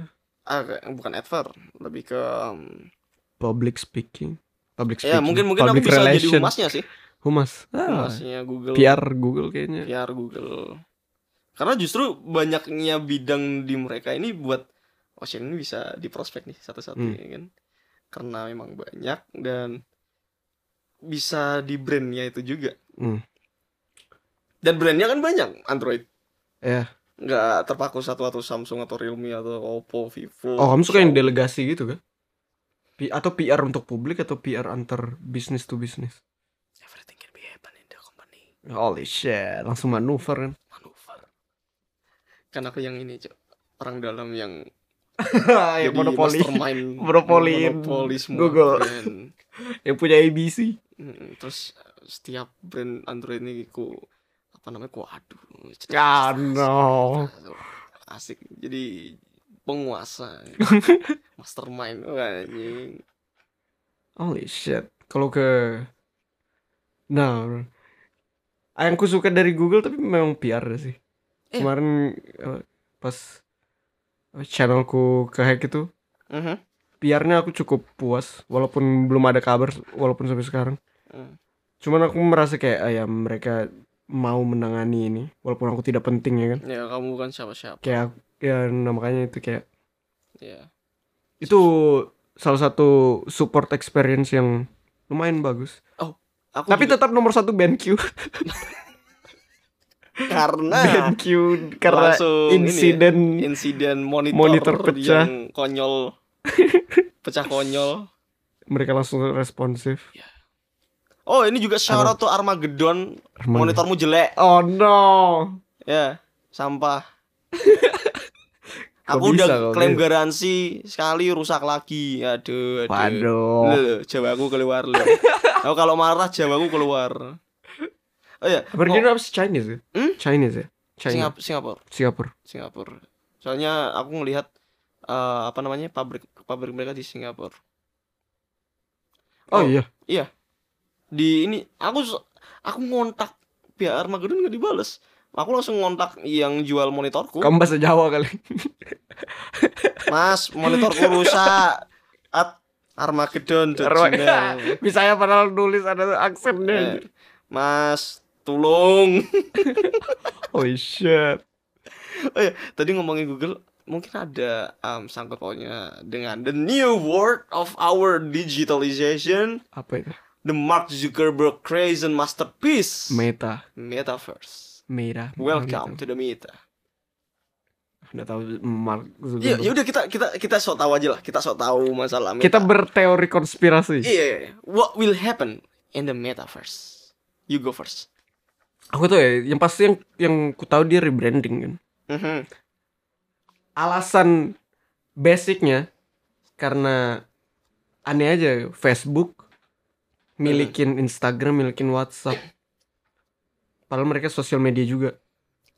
ah, bukan advert lebih ke um, Public speaking. Public speaking. ya mungkin mungkin aku Public bisa jadi relation. humasnya sih Humas. Ah, humasnya Google PR Google kayaknya. PR Google karena justru banyaknya bidang di mereka ini buat oh shit, ini bisa diprospek nih satu-satu Hmm. ya kan karena memang banyak dan bisa di brandnya itu juga Hmm. dan brandnya kan banyak Android Ya. nggak terpaku satu atau Samsung atau Realme atau Oppo Vivo Oh, kamu suka yang delegasi gitu kan? P- atau PR untuk publik atau PR antar bisnis to bisnis? everything can be happen in the company Holy shit, langsung manuver kan? manuver kan aku yang ini cok orang dalam yang (laughs) yang monopoli. mastermind (laughs) Monopoliin monopoli semua Google. brand. (laughs) yang punya ABC. Terus eh, setiap brand Android ini ku apa namanya ku adu Ya, no. asik jadi penguasa mastermind anjing Holy shit. Kalau ke Nah, yang ku suka dari Google tapi memang PR sih. Iya. Kemarin eh, pas eh, channelku ke hack itu, Mhm. PR-nya aku cukup puas walaupun belum ada kabar walaupun sampai sekarang. Hmm. Cuman aku merasa kayak ah, ya mereka mau menangani ini walaupun aku tidak penting ya kan. ya kamu bukan siapa-siapa Kayak ya makanya itu kayak ya itu salah satu support experience yang lumayan bagus. Aku Tapi juga- tetap nomor satu BenQ. karena BenQ karena langsung ini ya, insiden insiden monitor, Monitor pecah. yang konyol pecah konyol mereka langsung responsif. oh ini juga shout out to Armageddon monitormu jelek Oh no. ya sampah Kok (laughs) aku bisa udah kok klaim garansi sekali rusak lagi aduh aduh Waduh. Loh, Jawaku keluar loh (laughs) aku kalau marah Jawaku keluar oh ya Berarti apa sih Chinese ya? Hmm? Chinese ya? China. Singap Singapura Singapura. Singapura soalnya aku ngelihat eh, apa namanya pabrik pabrik mereka di Singapura Oh, Oh. iya. di ini aku aku ngontak pihak Armageddon nggak dibales aku langsung ngontak yang jual monitorku Kamu bahasa Jawa kali. mas monitorku rusak at Armageddon Arma- (laughs) Bisa ya padahal nulis ada aksennya. Eh, mas tolong (laughs) Oh shit. tadi ngomongin Google mungkin ada um, sangkut pautnya dengan the new world of our digitalization Apa itu? the Mark Zuckerberg crazy masterpiece Meta. metaverse Meta. welcome to the meta Udah tahu Mark ya Zuckerberg. ya udah kita kita kita sok tahu aja lah kita sok tahu masalah meta. Kita berteori konspirasi. iya what will happen in the metaverse you go first Aku tuh ya, yang pasti yang yang ku tahu dia rebranding kan. Mhm. Alasan basicnya karena aneh aja Facebook milikin Instagram, milikin WhatsApp. Padahal mereka sosial media juga.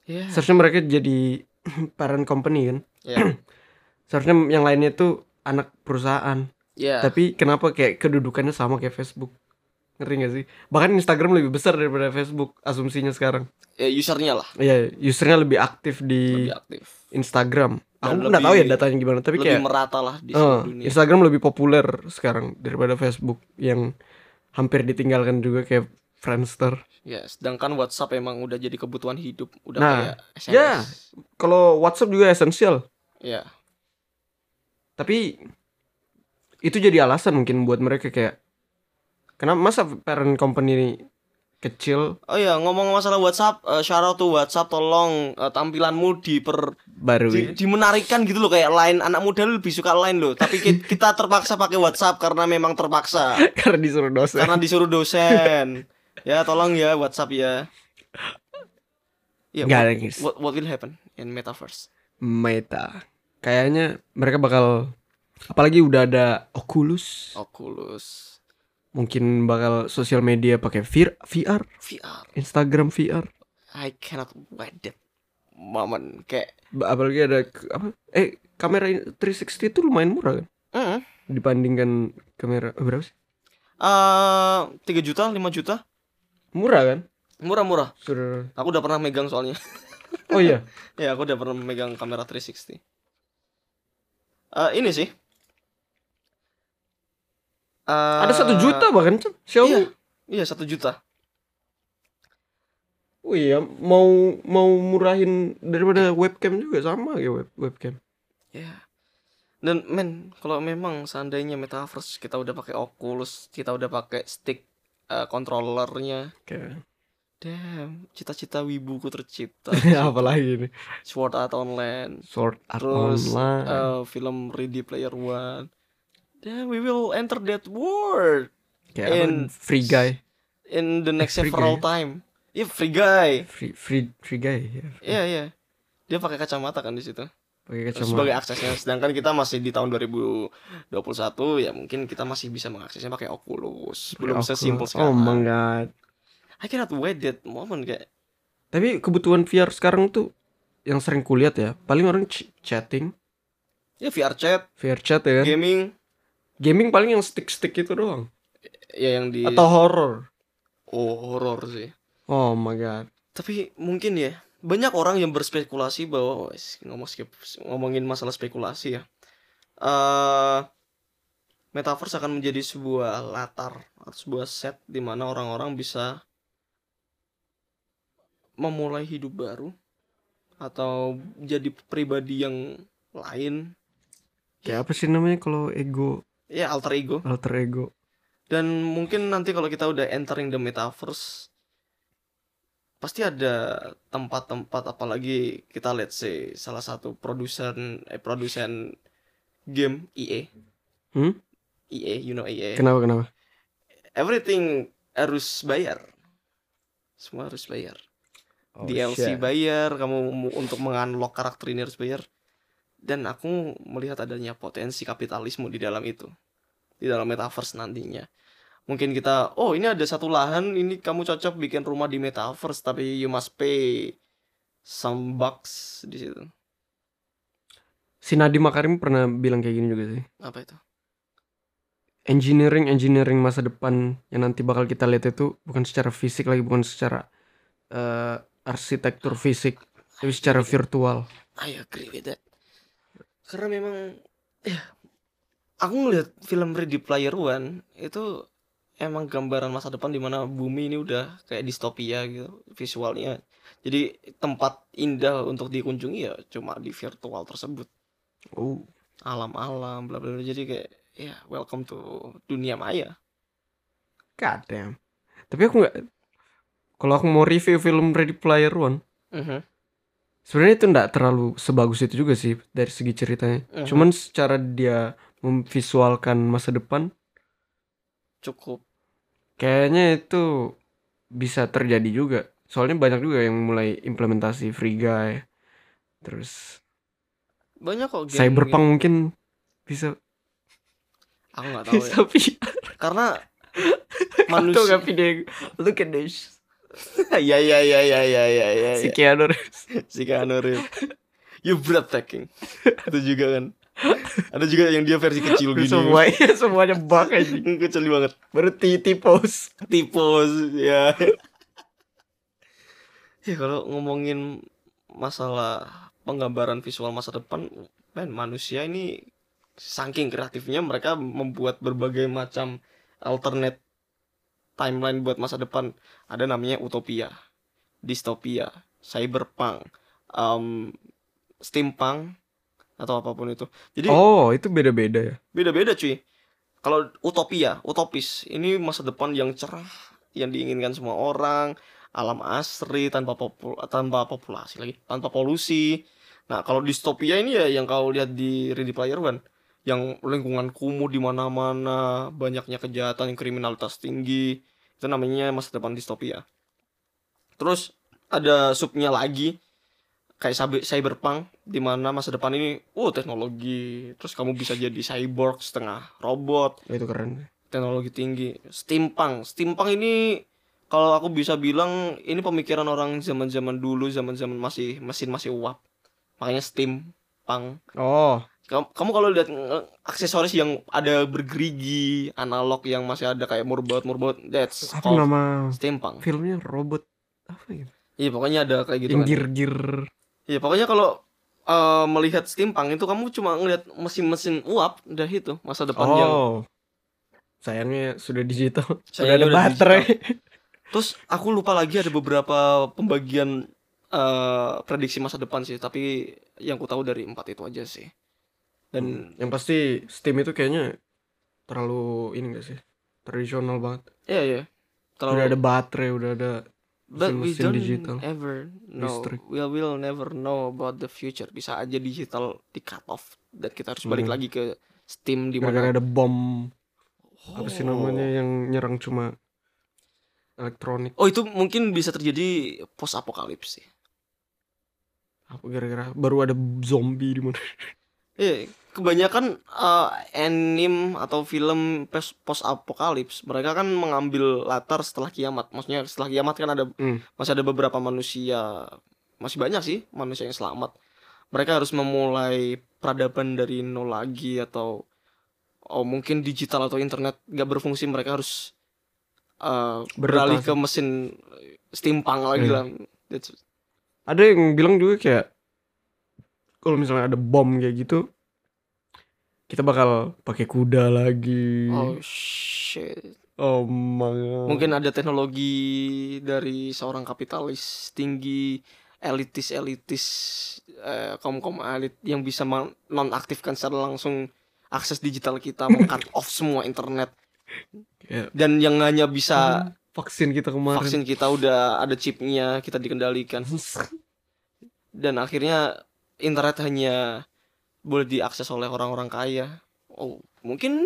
ya Seharusnya mereka jadi (clears throat) parent company kan. ya (clears throat) Seharusnya yang lainnya tuh anak perusahaan. ya Tapi kenapa kayak kedudukannya sama kayak Facebook? Ngerti gak sih? Bahkan Instagram lebih besar daripada Facebook asumsinya sekarang. Ya usernya lah Iya, usernya lebih aktif di lebih aktif. Instagram. Aku Dan nggak tahu ya datanya gimana, tapi lebih kayak merata lah di seluruh dunia. Instagram lebih populer sekarang daripada Facebook yang hampir ditinggalkan juga kayak Friendster. Ya, sedangkan WhatsApp emang udah jadi kebutuhan hidup, udah Nah, kayak SMS. ya. Kalau WhatsApp juga esensial, Ya. tapi itu jadi alasan mungkin buat mereka kayak kenapa masa parent company ini kecil Oh ya, ngomong masalah WhatsApp, eh, shout out to WhatsApp tolong eh, tampilanmu diper baru di, dimenarikan gitu loh kayak line anak muda lebih suka line loh, tapi ki- (laughs) kita terpaksa pakai WhatsApp karena memang terpaksa. karena disuruh dosen. karena disuruh dosen. (laughs) ya, tolong ya WhatsApp ya. Ya, Nggak what, what, what will happen in metaverse? Meta. Kayaknya mereka bakal apalagi udah ada Oculus, Oculus, mungkin bakal sosial media pakai VR, VR, VR. Instagram VR. I cannot wait that moment kayak Apalagi ada apa? Eh, kamera ini 360 itu lumayan murah kan mm, dibandingkan kamera berapa sih? eh 3 juta, 5 juta. Murah kan? Murah-murah. Aku udah pernah megang soalnya. Oh iya. (laughs) ya, aku udah pernah megang kamera 360. Eh ini sih. Eh, Ada satu juta bahkan Cen. Xiaomi. Iya. Iya, satu juta. Oh iya, mau mau murahin daripada webcam juga sama ya web webcam. Ya. Dan men, kalau memang seandainya metaverse kita udah pakai Oculus, kita udah pakai stick eh, controllernya, Kayak damn, cita-cita wibuku tercipta. (laughs) apalagi ini. Sword Art Online, Sword Art terus Online. eh, film Ready Player One. Damn, we will enter that world Kayak in- Free Guy. in the next Free several guy. time. Iya, free guy. Free free free guy ya. Iya, iya. Dia pakai kacamata kan di situ. Pakai kacamata. sebagai aksesnya sedangkan kita masih di tahun 2021 ya mungkin kita masih bisa mengaksesnya pakai Oculus belum Oculus. sesimpel Oh sekarang my god. I cannot wait that moment kayak Tapi kebutuhan VR sekarang tuh yang sering kulihat ya, paling orang ch- chatting, ya VR chat VR chat ya kan. gaming Gaming paling yang stick-stick itu doang. ya yang di Atau horror. oh horror sih Oh my god. tapi mungkin ya banyak orang yang berspekulasi bahwa wes, ngomong skip- ngomongin masalah spekulasi ya. Eh metaverse akan menjadi sebuah latar atau sebuah set di mana orang-orang bisa memulai hidup baru atau jadi pribadi yang lain. Kayak apa sih namanya kalau ego? Ya alter ego. Alter ego? dan mungkin nanti kalau kita udah entering the metaverse pasti ada tempat-tempat apalagi kita let's say salah satu produsen eh produsen game EA Hmm? EA you know EA Kenapa kenapa? everything harus bayar. Semua harus bayar. Oh, DLC shit. bayar kamu mu- untuk mengunlock karakter ini harus bayar. Dan aku melihat adanya potensi kapitalisme di dalam itu. Di dalam metaverse nantinya mungkin kita oh ini ada satu lahan ini kamu cocok bikin rumah di metaverse tapi you must pay some bucks di situ Si Nadiem Makarim pernah bilang kayak gini juga sih. apa itu Engineering engineering masa depan yang nanti bakal kita lihat itu bukan secara fisik lagi, bukan secara eh, arsitektur fisik, tapi secara virtual. I agree with that karena memang ya aku ngeliat film Ready Player One itu emang gambaran masa depan di mana bumi ini udah kayak distopia gitu visualnya jadi tempat indah untuk dikunjungi ya cuma di virtual tersebut Oh, alam-alam bla bla bla. jadi kayak ya welcome to dunia maya god damn. Tapi aku nggak kalau aku mau review film Ready Player One, Mhm. sebenarnya itu nggak terlalu sebagus itu juga sih dari segi ceritanya. Mhm. Cuman secara dia memvisualkan masa depan, cukup kayaknya itu bisa terjadi juga. Soalnya banyak juga yang mulai implementasi free guy. Terus banyak kok game Cyberpunk mungkin bisa aku nggak tahu ya bisa (laughs) VR. karena manusia nggak video look at this (laughs) ya ya ya ya ya ya ya si Keanu Reeves. (laughs) si Keanu Reeves you breathtaking itu juga kan Ada juga yang dia versi kecil gini. Semua iya, semuanya bug aja. (laughs) kecil banget. Baru titi pose. Tipos ya. (laughs) ya kalau ngomongin masalah penggambaran visual masa depan, men manusia ini saking kreatifnya mereka membuat berbagai macam alternate timeline buat masa depan. Ada namanya utopia, distopia, cyberpunk, um, steampunk atau apa pun itu. Jadi Oh, itu beda-beda ya. beda-beda cuy kalau utopia utopis ini masa depan yang cerah yang diinginkan semua orang alam asri tanpa popul tanpa populasi lagi tanpa polusi nah kalau distopia ini ya yang kau lihat di Ready Player One yang lingkungan kumuh di mana-mana banyaknya kejahatan kriminalitas tinggi itu namanya masa depan distopia terus ada subnya lagi kayak cyber- cyberpunk di mana masa depan ini oh teknologi. Terus kamu bisa jadi cyborg setengah robot. Oh, itu keren. teknologi tinggi. Steampunk. Steampunk ini kalau aku bisa bilang ini pemikiran orang zaman-zaman dulu zaman-zaman masih mesin masih uap. Makanya steampunk. Oh, kamu, kamu kalau lihat eh, aksesoris yang ada bergerigi analog yang masih ada kayak murbot murbot that's apa nama steampunk. filmnya? Robot apa gitu? iya pokoknya ada kayak gitu Yang kan. gear-gear. Iya pokoknya kalau eh, melihat steampunk itu kamu cuma ngelihat mesin-mesin uap udah itu masa depan yang Oh. Sayangnya sudah digital. (laughs) sudah ada baterai. terus aku lupa lagi ada beberapa pembagian eh, prediksi masa depan sih tapi yang ku tahu dari empat itu aja sih dan yang pasti Steam itu kayaknya terlalu ini gak sih? Tradisional banget. ya ya terlalu Udah ada baterai, udah ada but we don't digital. ever know Listrik. we will never know about the future bisa aja digital di cut off dan kita harus balik Hmm. lagi ke Steam di mana ada bom apa sih Oh. namanya yang nyerang cuma elektronik. oh itu mungkin bisa terjadi post apokalips sih Apa gara-gara baru ada zombie di mana? (laughs) Iya, kebanyakan eh, anime atau film post apokalips mereka kan mengambil latar setelah kiamat. Maksudnya setelah kiamat kan ada Hmm. masih ada beberapa manusia, masih banyak sih manusia yang selamat. Mereka harus memulai peradaban dari nol lagi atau oh mungkin digital atau internet gak berfungsi mereka harus eh, beralih ke mesin steampunk lagi Iya. lah. That's- Ada yang bilang juga kayak kalau misalnya ada bom kayak gitu kita bakal pakai kuda lagi. oh shit. Oh my. Mungkin ada teknologi dari seorang kapitalis tinggi, elitis elitis, eh, kaum kaum elit yang bisa nonaktifkan secara langsung akses digital kita, (laughs) meng-cut off semua internet, Kayak, dan yang hanya bisa hmm, vaksin kita kemarin. vaksin kita udah ada chipnya, kita dikendalikan, (laughs) dan akhirnya internet hanya boleh diakses oleh orang-orang kaya. Oh, mungkin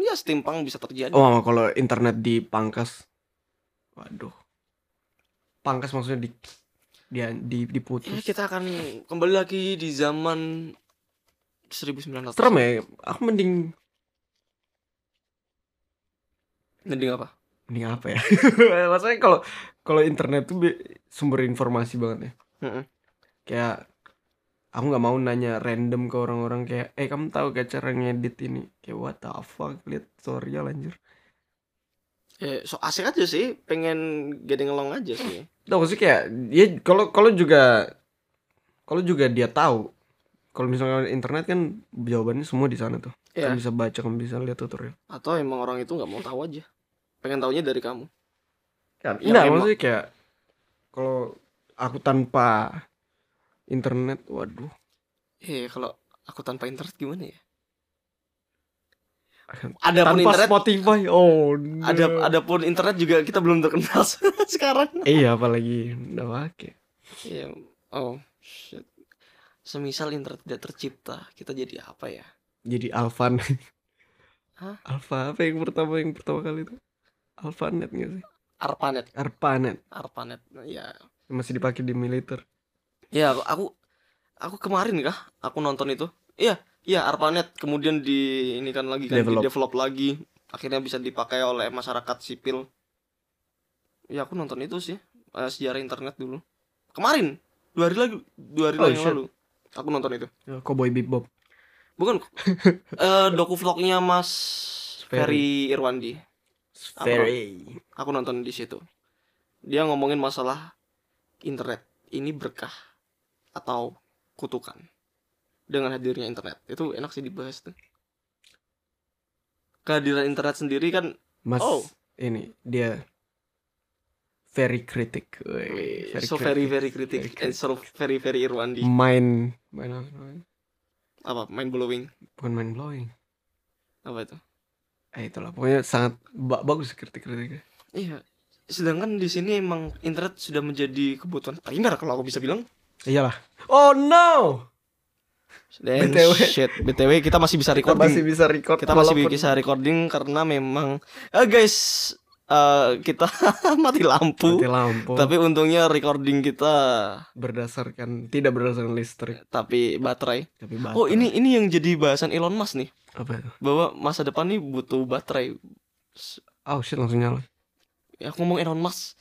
ya steampunk bisa terjadi. Oh, kalau internet dipangkas. Waduh. Pangkas maksudnya di dia di Ya, diputus. kita akan kembali lagi di zaman 1900. Serem ya. Aku mending Mending apa? mending apa ya? (laughs) Maksudnya kalau kalau internet tuh be- sumber informasi banget ya. Heeh. Kayak aku nggak mau nanya random ke orang-orang kayak, eh kamu tahu gak cara ngedit ini? Kayak what the fuck, lihat tutorial anjir. Ya, so asik aja sih, pengen getting along aja sih. Tahu sih kayak ya kalau kalau juga kalau juga dia tahu kalau misalnya internet kan jawabannya semua di sana tuh. Ya, Kamu bisa baca, kamu bisa lihat tutorial. atau emang orang itu nggak mau tahu aja. Pengen taunya dari kamu. Kan, enggak, emang- maksudnya kayak kalau aku tanpa internet, waduh, Eh, kalau aku tanpa internet gimana ya? Ada pun internet, Spotify, oh, no. ada ada pun internet juga kita belum terkenal (laughs) sekarang. Iya, apalagi udah pakai. Iya. Oh, shit. Semisal internet tidak tercipta, kita jadi apa ya? Jadi Alvan. Hah? Alfa apa yang pertama yang pertama kali itu? Alphanet nggak sih? Arpanet, Arpanet Arpanet. Ya, masih dipakai di militer. Ya aku aku, aku kemarin kah aku nonton itu. Iya, iya Arpanet kemudian di ini kan lagi kan Develop. di develop lagi. Akhirnya bisa dipakai oleh masyarakat sipil. Ya aku nonton itu sih eh, sejarah internet dulu. Kemarin dua hari lagi dua hari Oh, yang shit. lalu aku nonton itu. Ya, Cowboy Bebop. Bukan (laughs) eh doku vlognya Mas Ferry Irwandi. Very. Aku nonton di situ. Dia ngomongin masalah internet. Ini berkah atau kutukan dengan hadirnya internet. Itu enak sih dibahas tuh. Kehadiran internet sendiri kan Mas Oh. ini dia very critic. Wih, so critic. very very kritik Very and so very very Irwandi. Main main apa mind blowing? Bukan main blowing. Apa itu? Eh itulah pokoknya sangat ba- bagus kritik-kritiknya. Iya. Sedangkan di sini emang internet sudah menjadi kebutuhan primer kalau aku bisa bilang. Iyalah. Oh no. Dan BTW. shit, BTW kita masih bisa Kita recording. masih bisa record kita masih walaupun- bisa recording karena memang eh guys eh kita (laughs) mati lampu. mati lampu. Tapi untungnya recording kita berdasarkan tidak berdasarkan listrik tapi baterai. tapi baterai. Oh, ini ini yang jadi bahasan Elon Musk nih, apa itu? bahwa masa depan nih butuh baterai. Oh shit langsung nyala. Ya aku ngomong Elon Musk.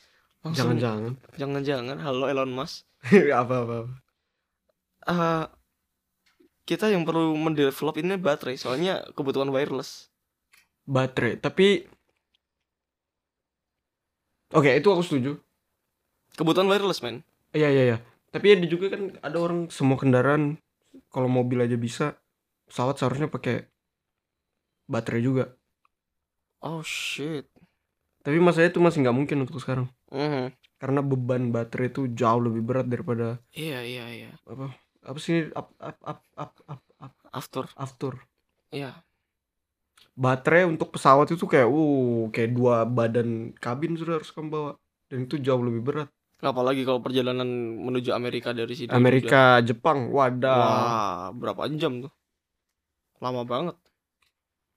Jangan-jangan. jangan-jangan halo Elon Musk. (laughs) apa apa. apa. Eh kita yang perlu mendevelop ini baterai soalnya kebutuhan wireless. Baterai, tapi Oke, itu aku setuju. Kebutuhan wireless, men. Iya iya iya. Tapi ada juga kan ada orang semua kendaraan kalau mobil aja bisa, pesawat seharusnya pakai baterai juga. Oh shit. Tapi masalahnya itu masih nggak mungkin untuk sekarang. Mhm. Karena beban baterai itu jauh lebih berat daripada Iya, iya, iya. apa? Apa sih up up up up up, up After. after. Iya. Baterai untuk pesawat itu kayak uh kayak dua badan kabin sudah harus kamu bawa. Dan itu jauh lebih berat. Apalagi kalau perjalanan menuju Amerika dari sini. juga. Amerika, Jepang, wadah. Wah, berapa jam tuh? Lama banget.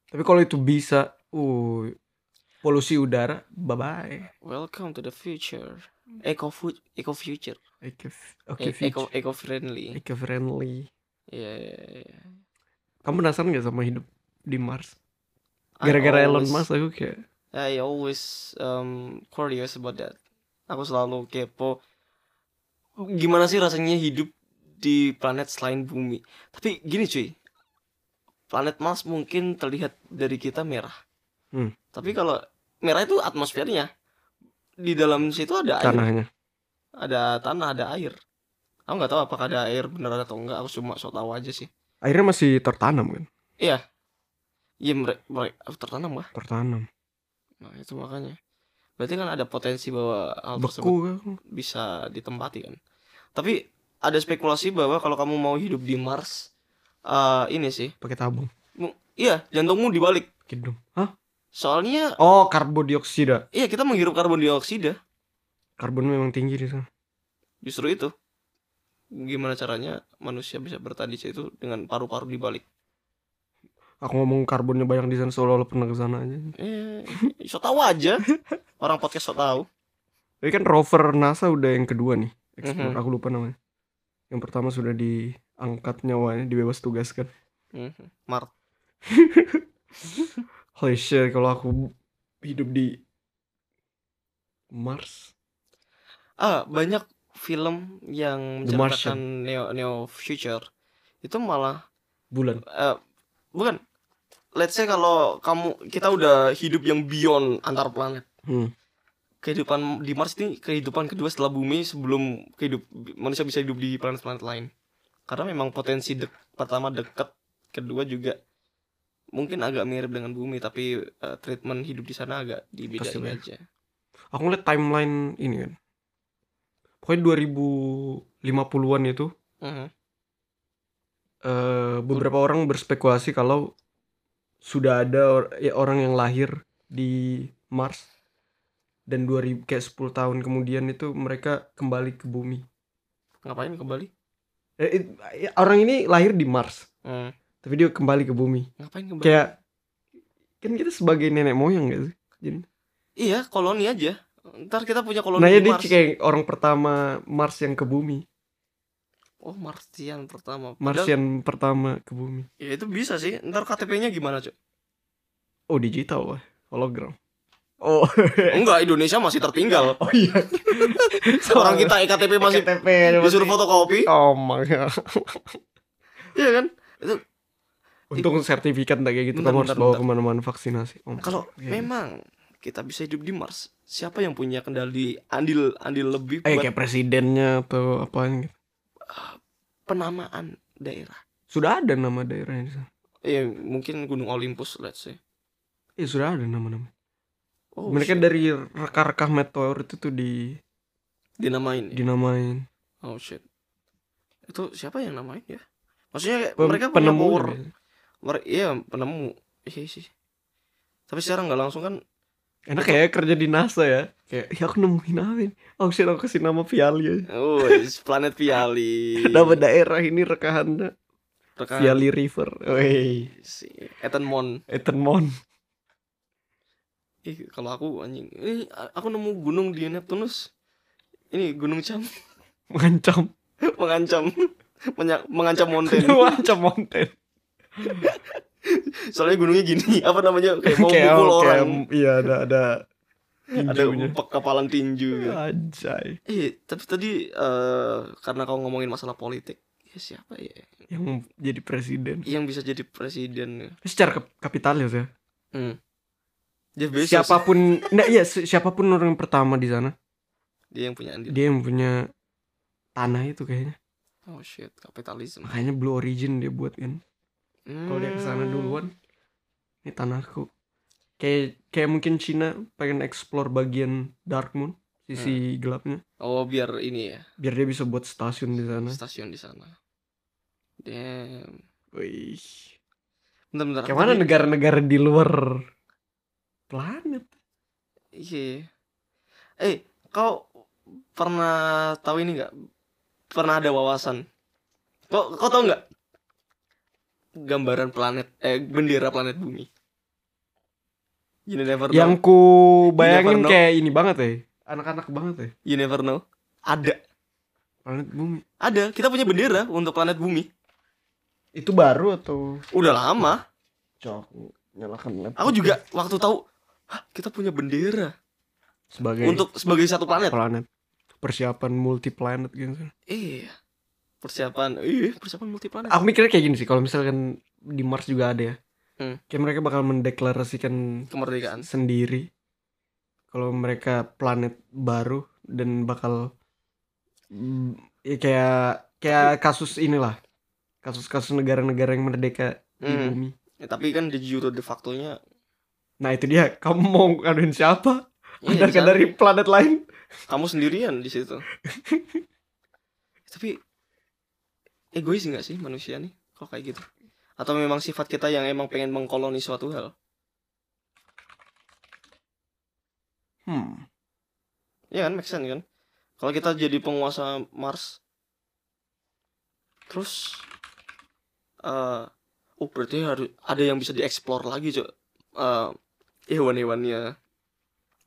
Tapi kalau itu bisa, uh polusi udara, bye bye. Welcome to the future. Eco food, eco future. Oke, oke, E- eco eco friendly. eco friendly. Iya, iya, iya. Kamu penasaran gak sama hidup di Mars? Gara-gara Elon Musk aku kayak I always um curious about that. Aku selalu kepo. Gimana sih rasanya hidup di planet selain bumi? Tapi gini cuy, planet Mars mungkin terlihat dari kita merah. Hmm. Tapi kalau merah itu atmosfernya, di dalam situ ada air, tanahnya. ada tanah, ada air. Aku nggak tahu apakah ada air beneran atau enggak. Aku cuma so tahu aja sih. Airnya masih tertanam kan? Iya, mereka, mereka tertanam kah? Tertanam. Nah itu makanya. Berarti kan ada potensi bahwa hal tersebut Beku bisa ditempati kan. Tapi ada spekulasi bahwa kalau kamu mau hidup di Mars, eh ini sih, Pakai tabung. iya jantungmu dibalik. Kidung. Hah? Soalnya, Oh, karbon dioksida. iya kita menghirup karbon dioksida. Karbon memang tinggi di sana. Justru itu. Gimana caranya manusia bisa bertahan di situ dengan paru-paru dibalik? Aku ngomong karbonnya banyak di sana seolah-olah pernah ke sana aja. Eh, so tahu aja. Orang podcast so tahu. Tapi kan rover NASA udah yang kedua nih. Explore. Mhm. Aku lupa namanya. Yang pertama sudah diangkat nyawanya, dibebas tugaskan. Mhm. Mart. (laughs) Holy shit, kalau aku hidup di Mars. Ah, banyak film yang menceritakan neo neo future itu malah Bulan. eh, bukan let's say kalau kamu kita udah hidup yang beyond antar planet Hmm. kehidupan di Mars ini kehidupan kedua setelah bumi sebelum kehidup manusia bisa hidup di planet-planet lain karena memang potensi dek, pertama dekat kedua juga mungkin agak mirip dengan bumi tapi eh, treatment hidup di sana agak dibedain Pasti beda. aja Aku ngeliat timeline ini kan. Pokoknya 2050-an itu Mhm. eh beberapa orang berspekulasi kalau sudah ada or- ya, orang yang lahir di Mars dan 2000 kayak 10 tahun kemudian itu mereka kembali ke bumi. ngapain kembali Eh, it- ya, orang ini lahir di Mars, Hmm, tapi dia kembali ke bumi. ngapain kembali Kayak kan kita sebagai nenek moyang gak sih? Jadi, iya koloni aja ntar kita punya koloni nah ya di dia Mars kayak orang pertama Mars yang ke bumi, oh Martian pertama Padahal- Martian pertama ke bumi. ya itu bisa sih ntar KTP-nya gimana cuy Oh digital wah, hologram. Oh, (laughs) enggak Indonesia masih tertinggal (laughs) oh iya. (laughs) orang kita EKTP masih KTP disuruh fotokopi Oh my god. iya kan itu Untung sertifikat kayak gitu Bentar, kamu harus bentar, bawa ke mana-mana vaksinasi. Oh, Kalau iya. memang kita bisa hidup di Mars, siapa yang punya kendali andil andil lebih eh buat kayak presidennya atau apaan gitu. penamaan daerah? Sudah ada nama daerahnya di sana. Ya mungkin Gunung Olympus, let's say. Eh sudah ada nama-nama. Oh, Mereka shit. dari reka-reka meteor itu tuh di dinamain. ya? dinamain. Oh shit. Itu siapa yang namain ya? Maksudnya Pem- mereka punya penemu power. Iya penemu. Iya sih. Tapi secara nggak langsung kan Enak ya kerja di NASA ya. Kayak ya aku nemuin apa ini? Oh shit aku kasih nama Viali aja. Oh, planet Viali. (laughs) Nama daerah ini rekahannya Rekan Viali River. Wey, si Etenmon. Etenmon. Ih, kalau aku anjing, ini aku nemu gunung di Neptunus. Ini gunung Cam Mengancam. (laughs) mengancam menya- mengancam (laughs) mountain. Mengancam mountain. Soalnya gunungnya gini, (laughs) apa namanya? Kayak mau Kayak- mukul kayak- orang. Iya ada ada Ada kepalan tinju. gitu. Anjay. Eh, tapi tadi eh karena kau ngomongin masalah politik, ya siapa ya Yang jadi presiden. yang bisa jadi presiden? Secara kap- kapitalis ya. Hmm. Jeff Bezos. Siapa pun, nah iya si- siapa pun orang pertama di sana, Dia yang punya andil. dia yang punya tanah itu kayaknya. Oh shit, kapitalisme. Makanya Blue Origin dia buat kan. Kalau dia ke sana Hmm. duluan, ini tanahku. Kayak kayak mungkin Cina pengen explore bagian Dark Moon, sisi gelapnya, Oh, biar ini ya, biar dia bisa buat stasiun di sana. stasiun di sana. Damn. Wih. Bentar, bentar. Kayak aku mana tadi- negara-negara di luar planet? Iya. Eh, kau pernah tahu ini nggak? Pernah ada wawasan? Kau kau tahu nggak? Gambaran planet, eh bendera planet bumi. You never know. Yang ku bayangin kayak ini banget ya, anak-anak banget ya. You never know. Ada, Planet bumi. ada. Kita punya bendera untuk planet bumi. Itu baru atau? Udah lama. Cok, nyalakan laptop. Aku juga waktu tahu, Hah, kita punya bendera sebagai untuk sebagai satu planet. planet persiapan multi planet gitu. Iya. Persiapan, iya, persiapan multi planet. Aku mikirnya kayak gini sih, kalau misalkan di Mars juga ada ya. Hmm. Kayak mereka bakal mendeklarasikan Kemerdekaan. sendiri kalau mereka planet baru dan bakal mm, ya kayak kayak kasus inilah. Kasus-kasus negara-negara yang merdeka di Hmm. bumi. Ya, tapi kan de jure de facto-nya Nah, itu dia. Kamu mau ngaduin siapa? iya, di dari planet lain? kamu sendirian di situ. (laughs) Tapi egois nggak sih manusia nih kalau kayak gitu? Atau memang sifat kita yang emang pengen mengkoloni suatu hal? Hmm. Ya kan, make sense kan? Kalau kita jadi penguasa Mars, terus, eh oh berarti harus ada yang bisa dieksplor lagi cok, Eh hewan-hewannya,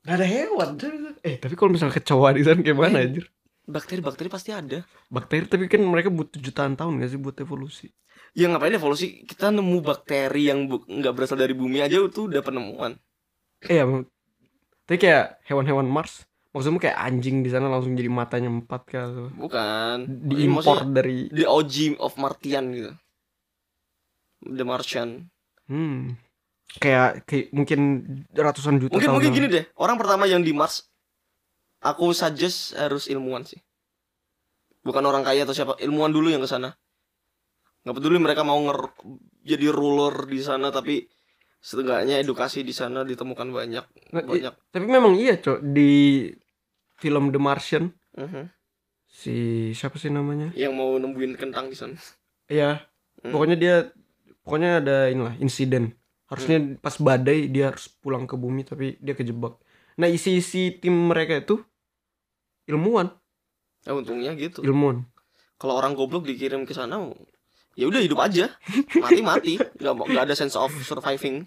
Gak ada hewan. Eh, tapi kalau misalnya kecoa di sana gimana Eh. anjir? Bakteri-bakteri pasti ada. Bakteri tapi kan mereka butuh jutaan tahun gak sih buat evolusi? Ya ngapain evolusi? Kita nemu bakteri yang bu- nggak berasal dari bumi aja itu udah penemuan. Eh, ya, tapi kayak hewan-hewan Mars, maksudmu kayak anjing di sana langsung jadi matanya empat kali. Bukan. Diimpor dari The OG of Martian gitu. The Martian. hmm. Kayak, kayak mungkin ratusan juta Mungkin tahun mungkin gini deh. Orang pertama yang di Mars aku suggest harus ilmuwan sih. Bukan orang kaya atau siapa, ilmuwan dulu yang ke sana. Nggak peduli mereka mau nger jadi ruler di sana tapi setengahnya edukasi di sana ditemukan banyak Nah, banyak. Tapi memang iya, Cok, di film The Martian Mhm. si siapa sih namanya? Yang mau nembuin kentang di sana. Iya, Hmm. pokoknya dia pokoknya ada inilah insiden. Harusnya Hmm. pas badai dia harus pulang ke bumi tapi dia kejebak. Nah, isi-isi tim mereka itu ilmuwan, Ya untungnya gitu. ilmuwan. Kalau orang goblok dikirim ke sana ya udah hidup aja. Mati-mati, nggak mau nggak ada sense of surviving.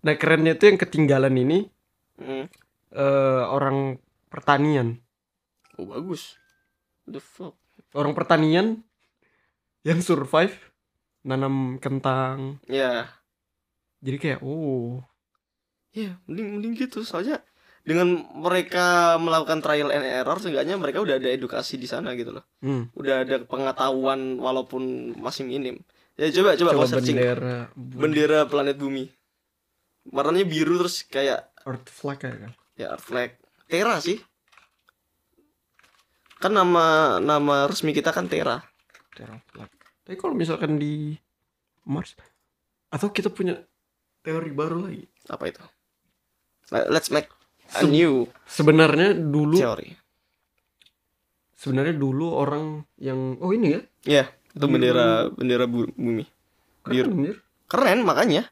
Nah, kerennya itu yang ketinggalan ini Hmm. eh, orang pertanian. Oh bagus. The fuck. Orang pertanian yang survive nanam kentang. Ya, Jadi kayak oh, ya mending mending gitu soalnya dengan mereka melakukan trial and error seenggaknya mereka udah ada edukasi di sana gitu loh. hmm. Udah ada pengetahuan walaupun masih minim. Ya coba coba, Coba searching bendera bendera planet bumi. Warnanya biru terus kayak Earth flag kan. ya Earth flag. Terra sih. Kan nama nama resmi kita kan Terra. Terra flag. Tapi kalau misalkan di Mars atau kita punya teori baru lagi. Apa itu? Let- Let's make Se- new Sebenarnya dulu theory. sebenarnya dulu orang yang oh ini ya Ya, itu Biru. bendera bendera bu- bumi. Biru. keren. Keren makanya.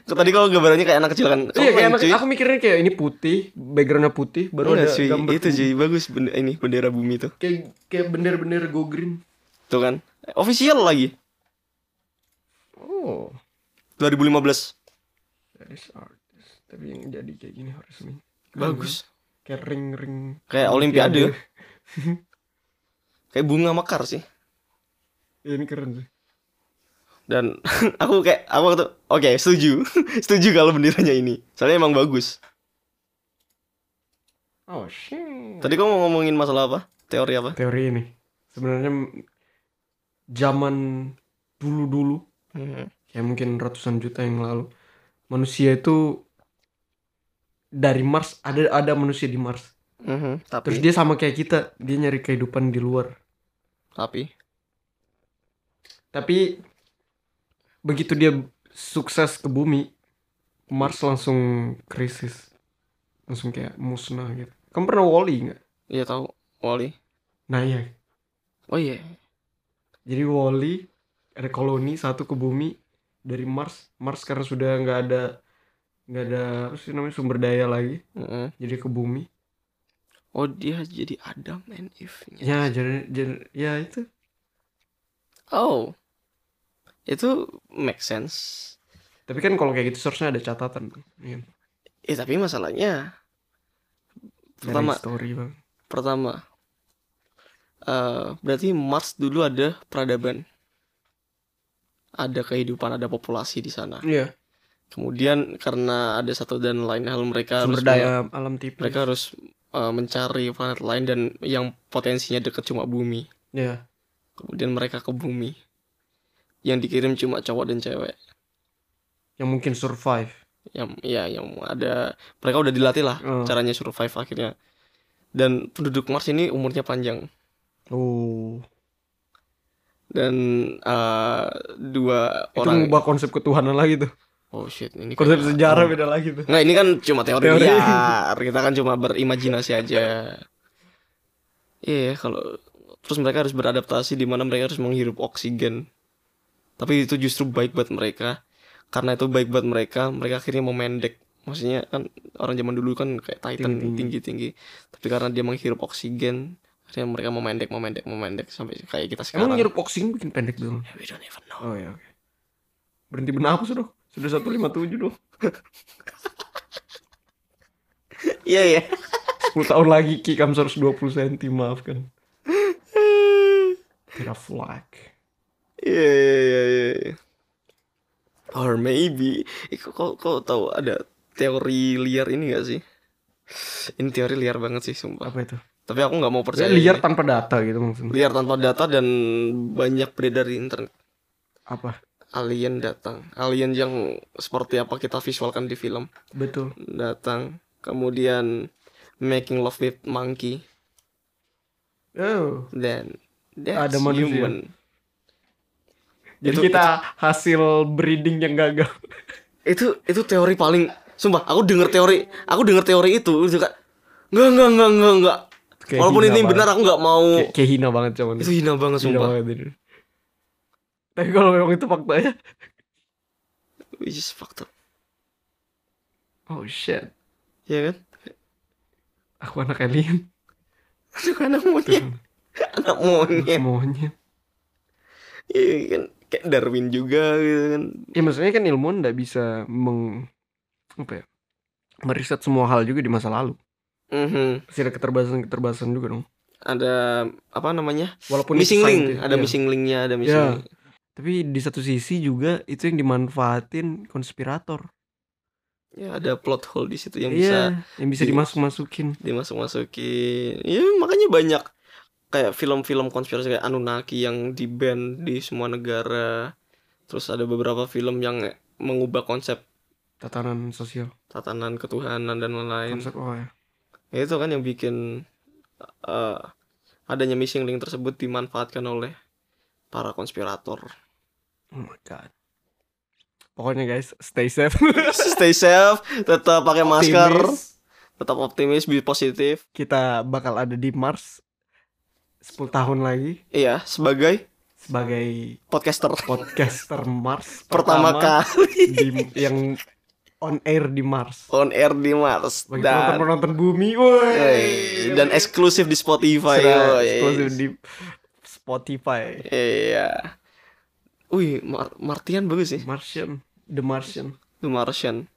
Tadi kalau gambarannya kayak anak kecil kan. Iya kayak anak- aku mikirnya kayak ini putih, backgroundnya putih, baru Enggak, ada cuy. gambar itu cuy bagus ini bendera bumi itu. kayak kayak bendera-bendera go green. Tuh kan. Official lagi. Oh, 2015. that is artist. Tapi yang jadi kayak gini resmi. Bagus. Kayak ring-ring. Kayak olimpiade. (laughs) Kayak bunga mekar sih. Ya, ini keren sih. Dan (laughs) aku kayak aku tuh oke setuju. (laughs) setuju kalau benderanya ini. Soalnya emang bagus. Oh shit. Tadi kamu mau ngomongin masalah apa? Teori apa? Teori ini sebenarnya zaman dulu-dulu Hmm. kayak mungkin ratusan juta yang lalu manusia itu dari Mars ada ada manusia di Mars. Mhm, Tapi Terus dia sama kayak kita, dia nyari kehidupan di luar. tapi Tapi begitu dia sukses ke bumi, Mars langsung krisis. Langsung kayak musnah gitu. Kamu pernah Wall-E nggak? iya tahu Wally. Nah iya. Oh iya. Jadi Wall-E ada koloni satu ke bumi dari Mars. Mars karena sudah nggak ada nggak ada apa sih namanya sumber daya lagi, Mhm. jadi ke bumi. Oh dia jadi Adam and Eve. Ya jadi, jadi ya itu. Oh. Itu make sense. Tapi kan kalau kayak gitu seharusnya ada catatan. Iya. Eh tapi masalahnya pertama story bang. pertama eh berarti Mars dulu ada peradaban. Ada kehidupan, ada populasi di sana. Iya. Kemudian karena ada satu dan lain hal mereka Sumber harus daya alam tipis. mereka harus eh, mencari planet lain dan yang potensinya dekat cuma bumi. Iya. Kemudian mereka ke bumi. Yang dikirim cuma cowok dan cewek. Yang mungkin survive. Yang ya yang ada mereka udah dilatih lah Oh. caranya survive akhirnya. Dan penduduk Mars ini umurnya panjang Oh. dan eh, dua Itu orang mengubah konsep ketuhanan lagi tuh. Oh shit, ini Konsep kayak- sejarah beda lagi tuh. Nggak, ini kan cuma teori, Teori. liar. Kita kan cuma berimajinasi aja. Iya, kalau terus mereka harus beradaptasi di mana mereka harus menghirup oksigen. Tapi itu justru baik buat mereka. Karena itu baik buat mereka, mereka akhirnya memendek. Maksudnya kan orang zaman dulu kan kayak Titan Tinggi-tinggi. Tapi karena dia menghirup oksigen, akhirnya mereka memendek, memendek, memendek sampai kayak kita Emang sekarang. ngirup oksigen bikin pendek dong. We don't even know. Oh ya oke. Berhenti bernapas dong. Sudah 157 dong. Iya, iya. 10 tahun lagi Ki kamu 120 cm maafkan. Kira flag. Iya iya iya iya. Or maybe, eh, kok kok kok tahu ada teori liar ini gak sih? Ini teori liar banget sih sumpah. Apa itu? Tapi aku nggak mau Ya, percaya. liar ini. tanpa data gitu maksudnya. liar tanpa data dan banyak beredar di internet. Apa? Alien datang, alien yang seperti apa kita visualkan di film Betul. datang. Kemudian making love with monkey Oh. dan that's Ada manusia. human. Jadi Itu- kita hasil breeding yang gagal. (laughs) itu itu teori paling sumpah aku denger teori aku denger teori itu itu kayak enggak enggak enggak enggak enggak Kayak walaupun hina ini banget. benar aku nggak mau Kayak, kayak hina banget cuman. itu hina banget Hina sumpah banget ini. Tapi kalau memang itu faktanya, which is fucked up oh shit, ya kan aku anak alien. kan anak monyet anak monyet Semuanya. iya kan kayak Darwin juga gitu kan Ya maksudnya kan ilmuwan nggak bisa meng apa ya meriset semua hal juga di masa lalu. Mhm. Pasti ada keterbatasan-keterbatasan juga dong. ada apa namanya Walaupun missing link scientist, ada iya. missing linknya ada missing Ya. link. Tapi di satu sisi juga itu yang dimanfaatin konspirator. ya ada plot hole di situ yang bisa Iya, yang bisa di- dimasuk-masukin. dimasuk masukin ya makanya banyak kayak film-film konspirasi kayak Anunnaki yang di ban di semua negara. Terus ada beberapa film yang mengubah konsep tatanan sosial tatanan ketuhanan dan lain-lain. konsep oh ya Ya, itu kan yang bikin eh, adanya missing link tersebut dimanfaatkan oleh para konspirator. Oh my god pokoknya guys stay safe (laughs) Stay safe, tetap pakai masker, Optimis. tetap optimis, be positif. kita bakal ada di Mars 10 tahun lagi Iya, sebagai sebagai podcaster podcaster Mars pertama kali di yang on air di Mars on air di Mars bagi dan penonton bumi woi dan eksklusif di Spotify. Woi. eksklusif di Spotify Iya. Wih, Mar- Martian bagus sih. Martian The Martian The Martian.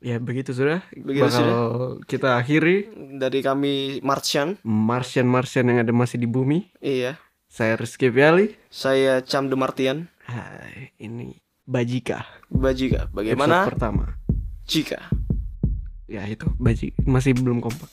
ya begitu sudah Begitu bakal sudah. kita akhiri Dari kami Martian. Martian Martian yang ada masih di bumi Iya. saya Rizky Viali Saya Cam The Martian. Hai ini Bajika Bajika. episode Bagaimana pertama jika ya itu Baji masih belum kompak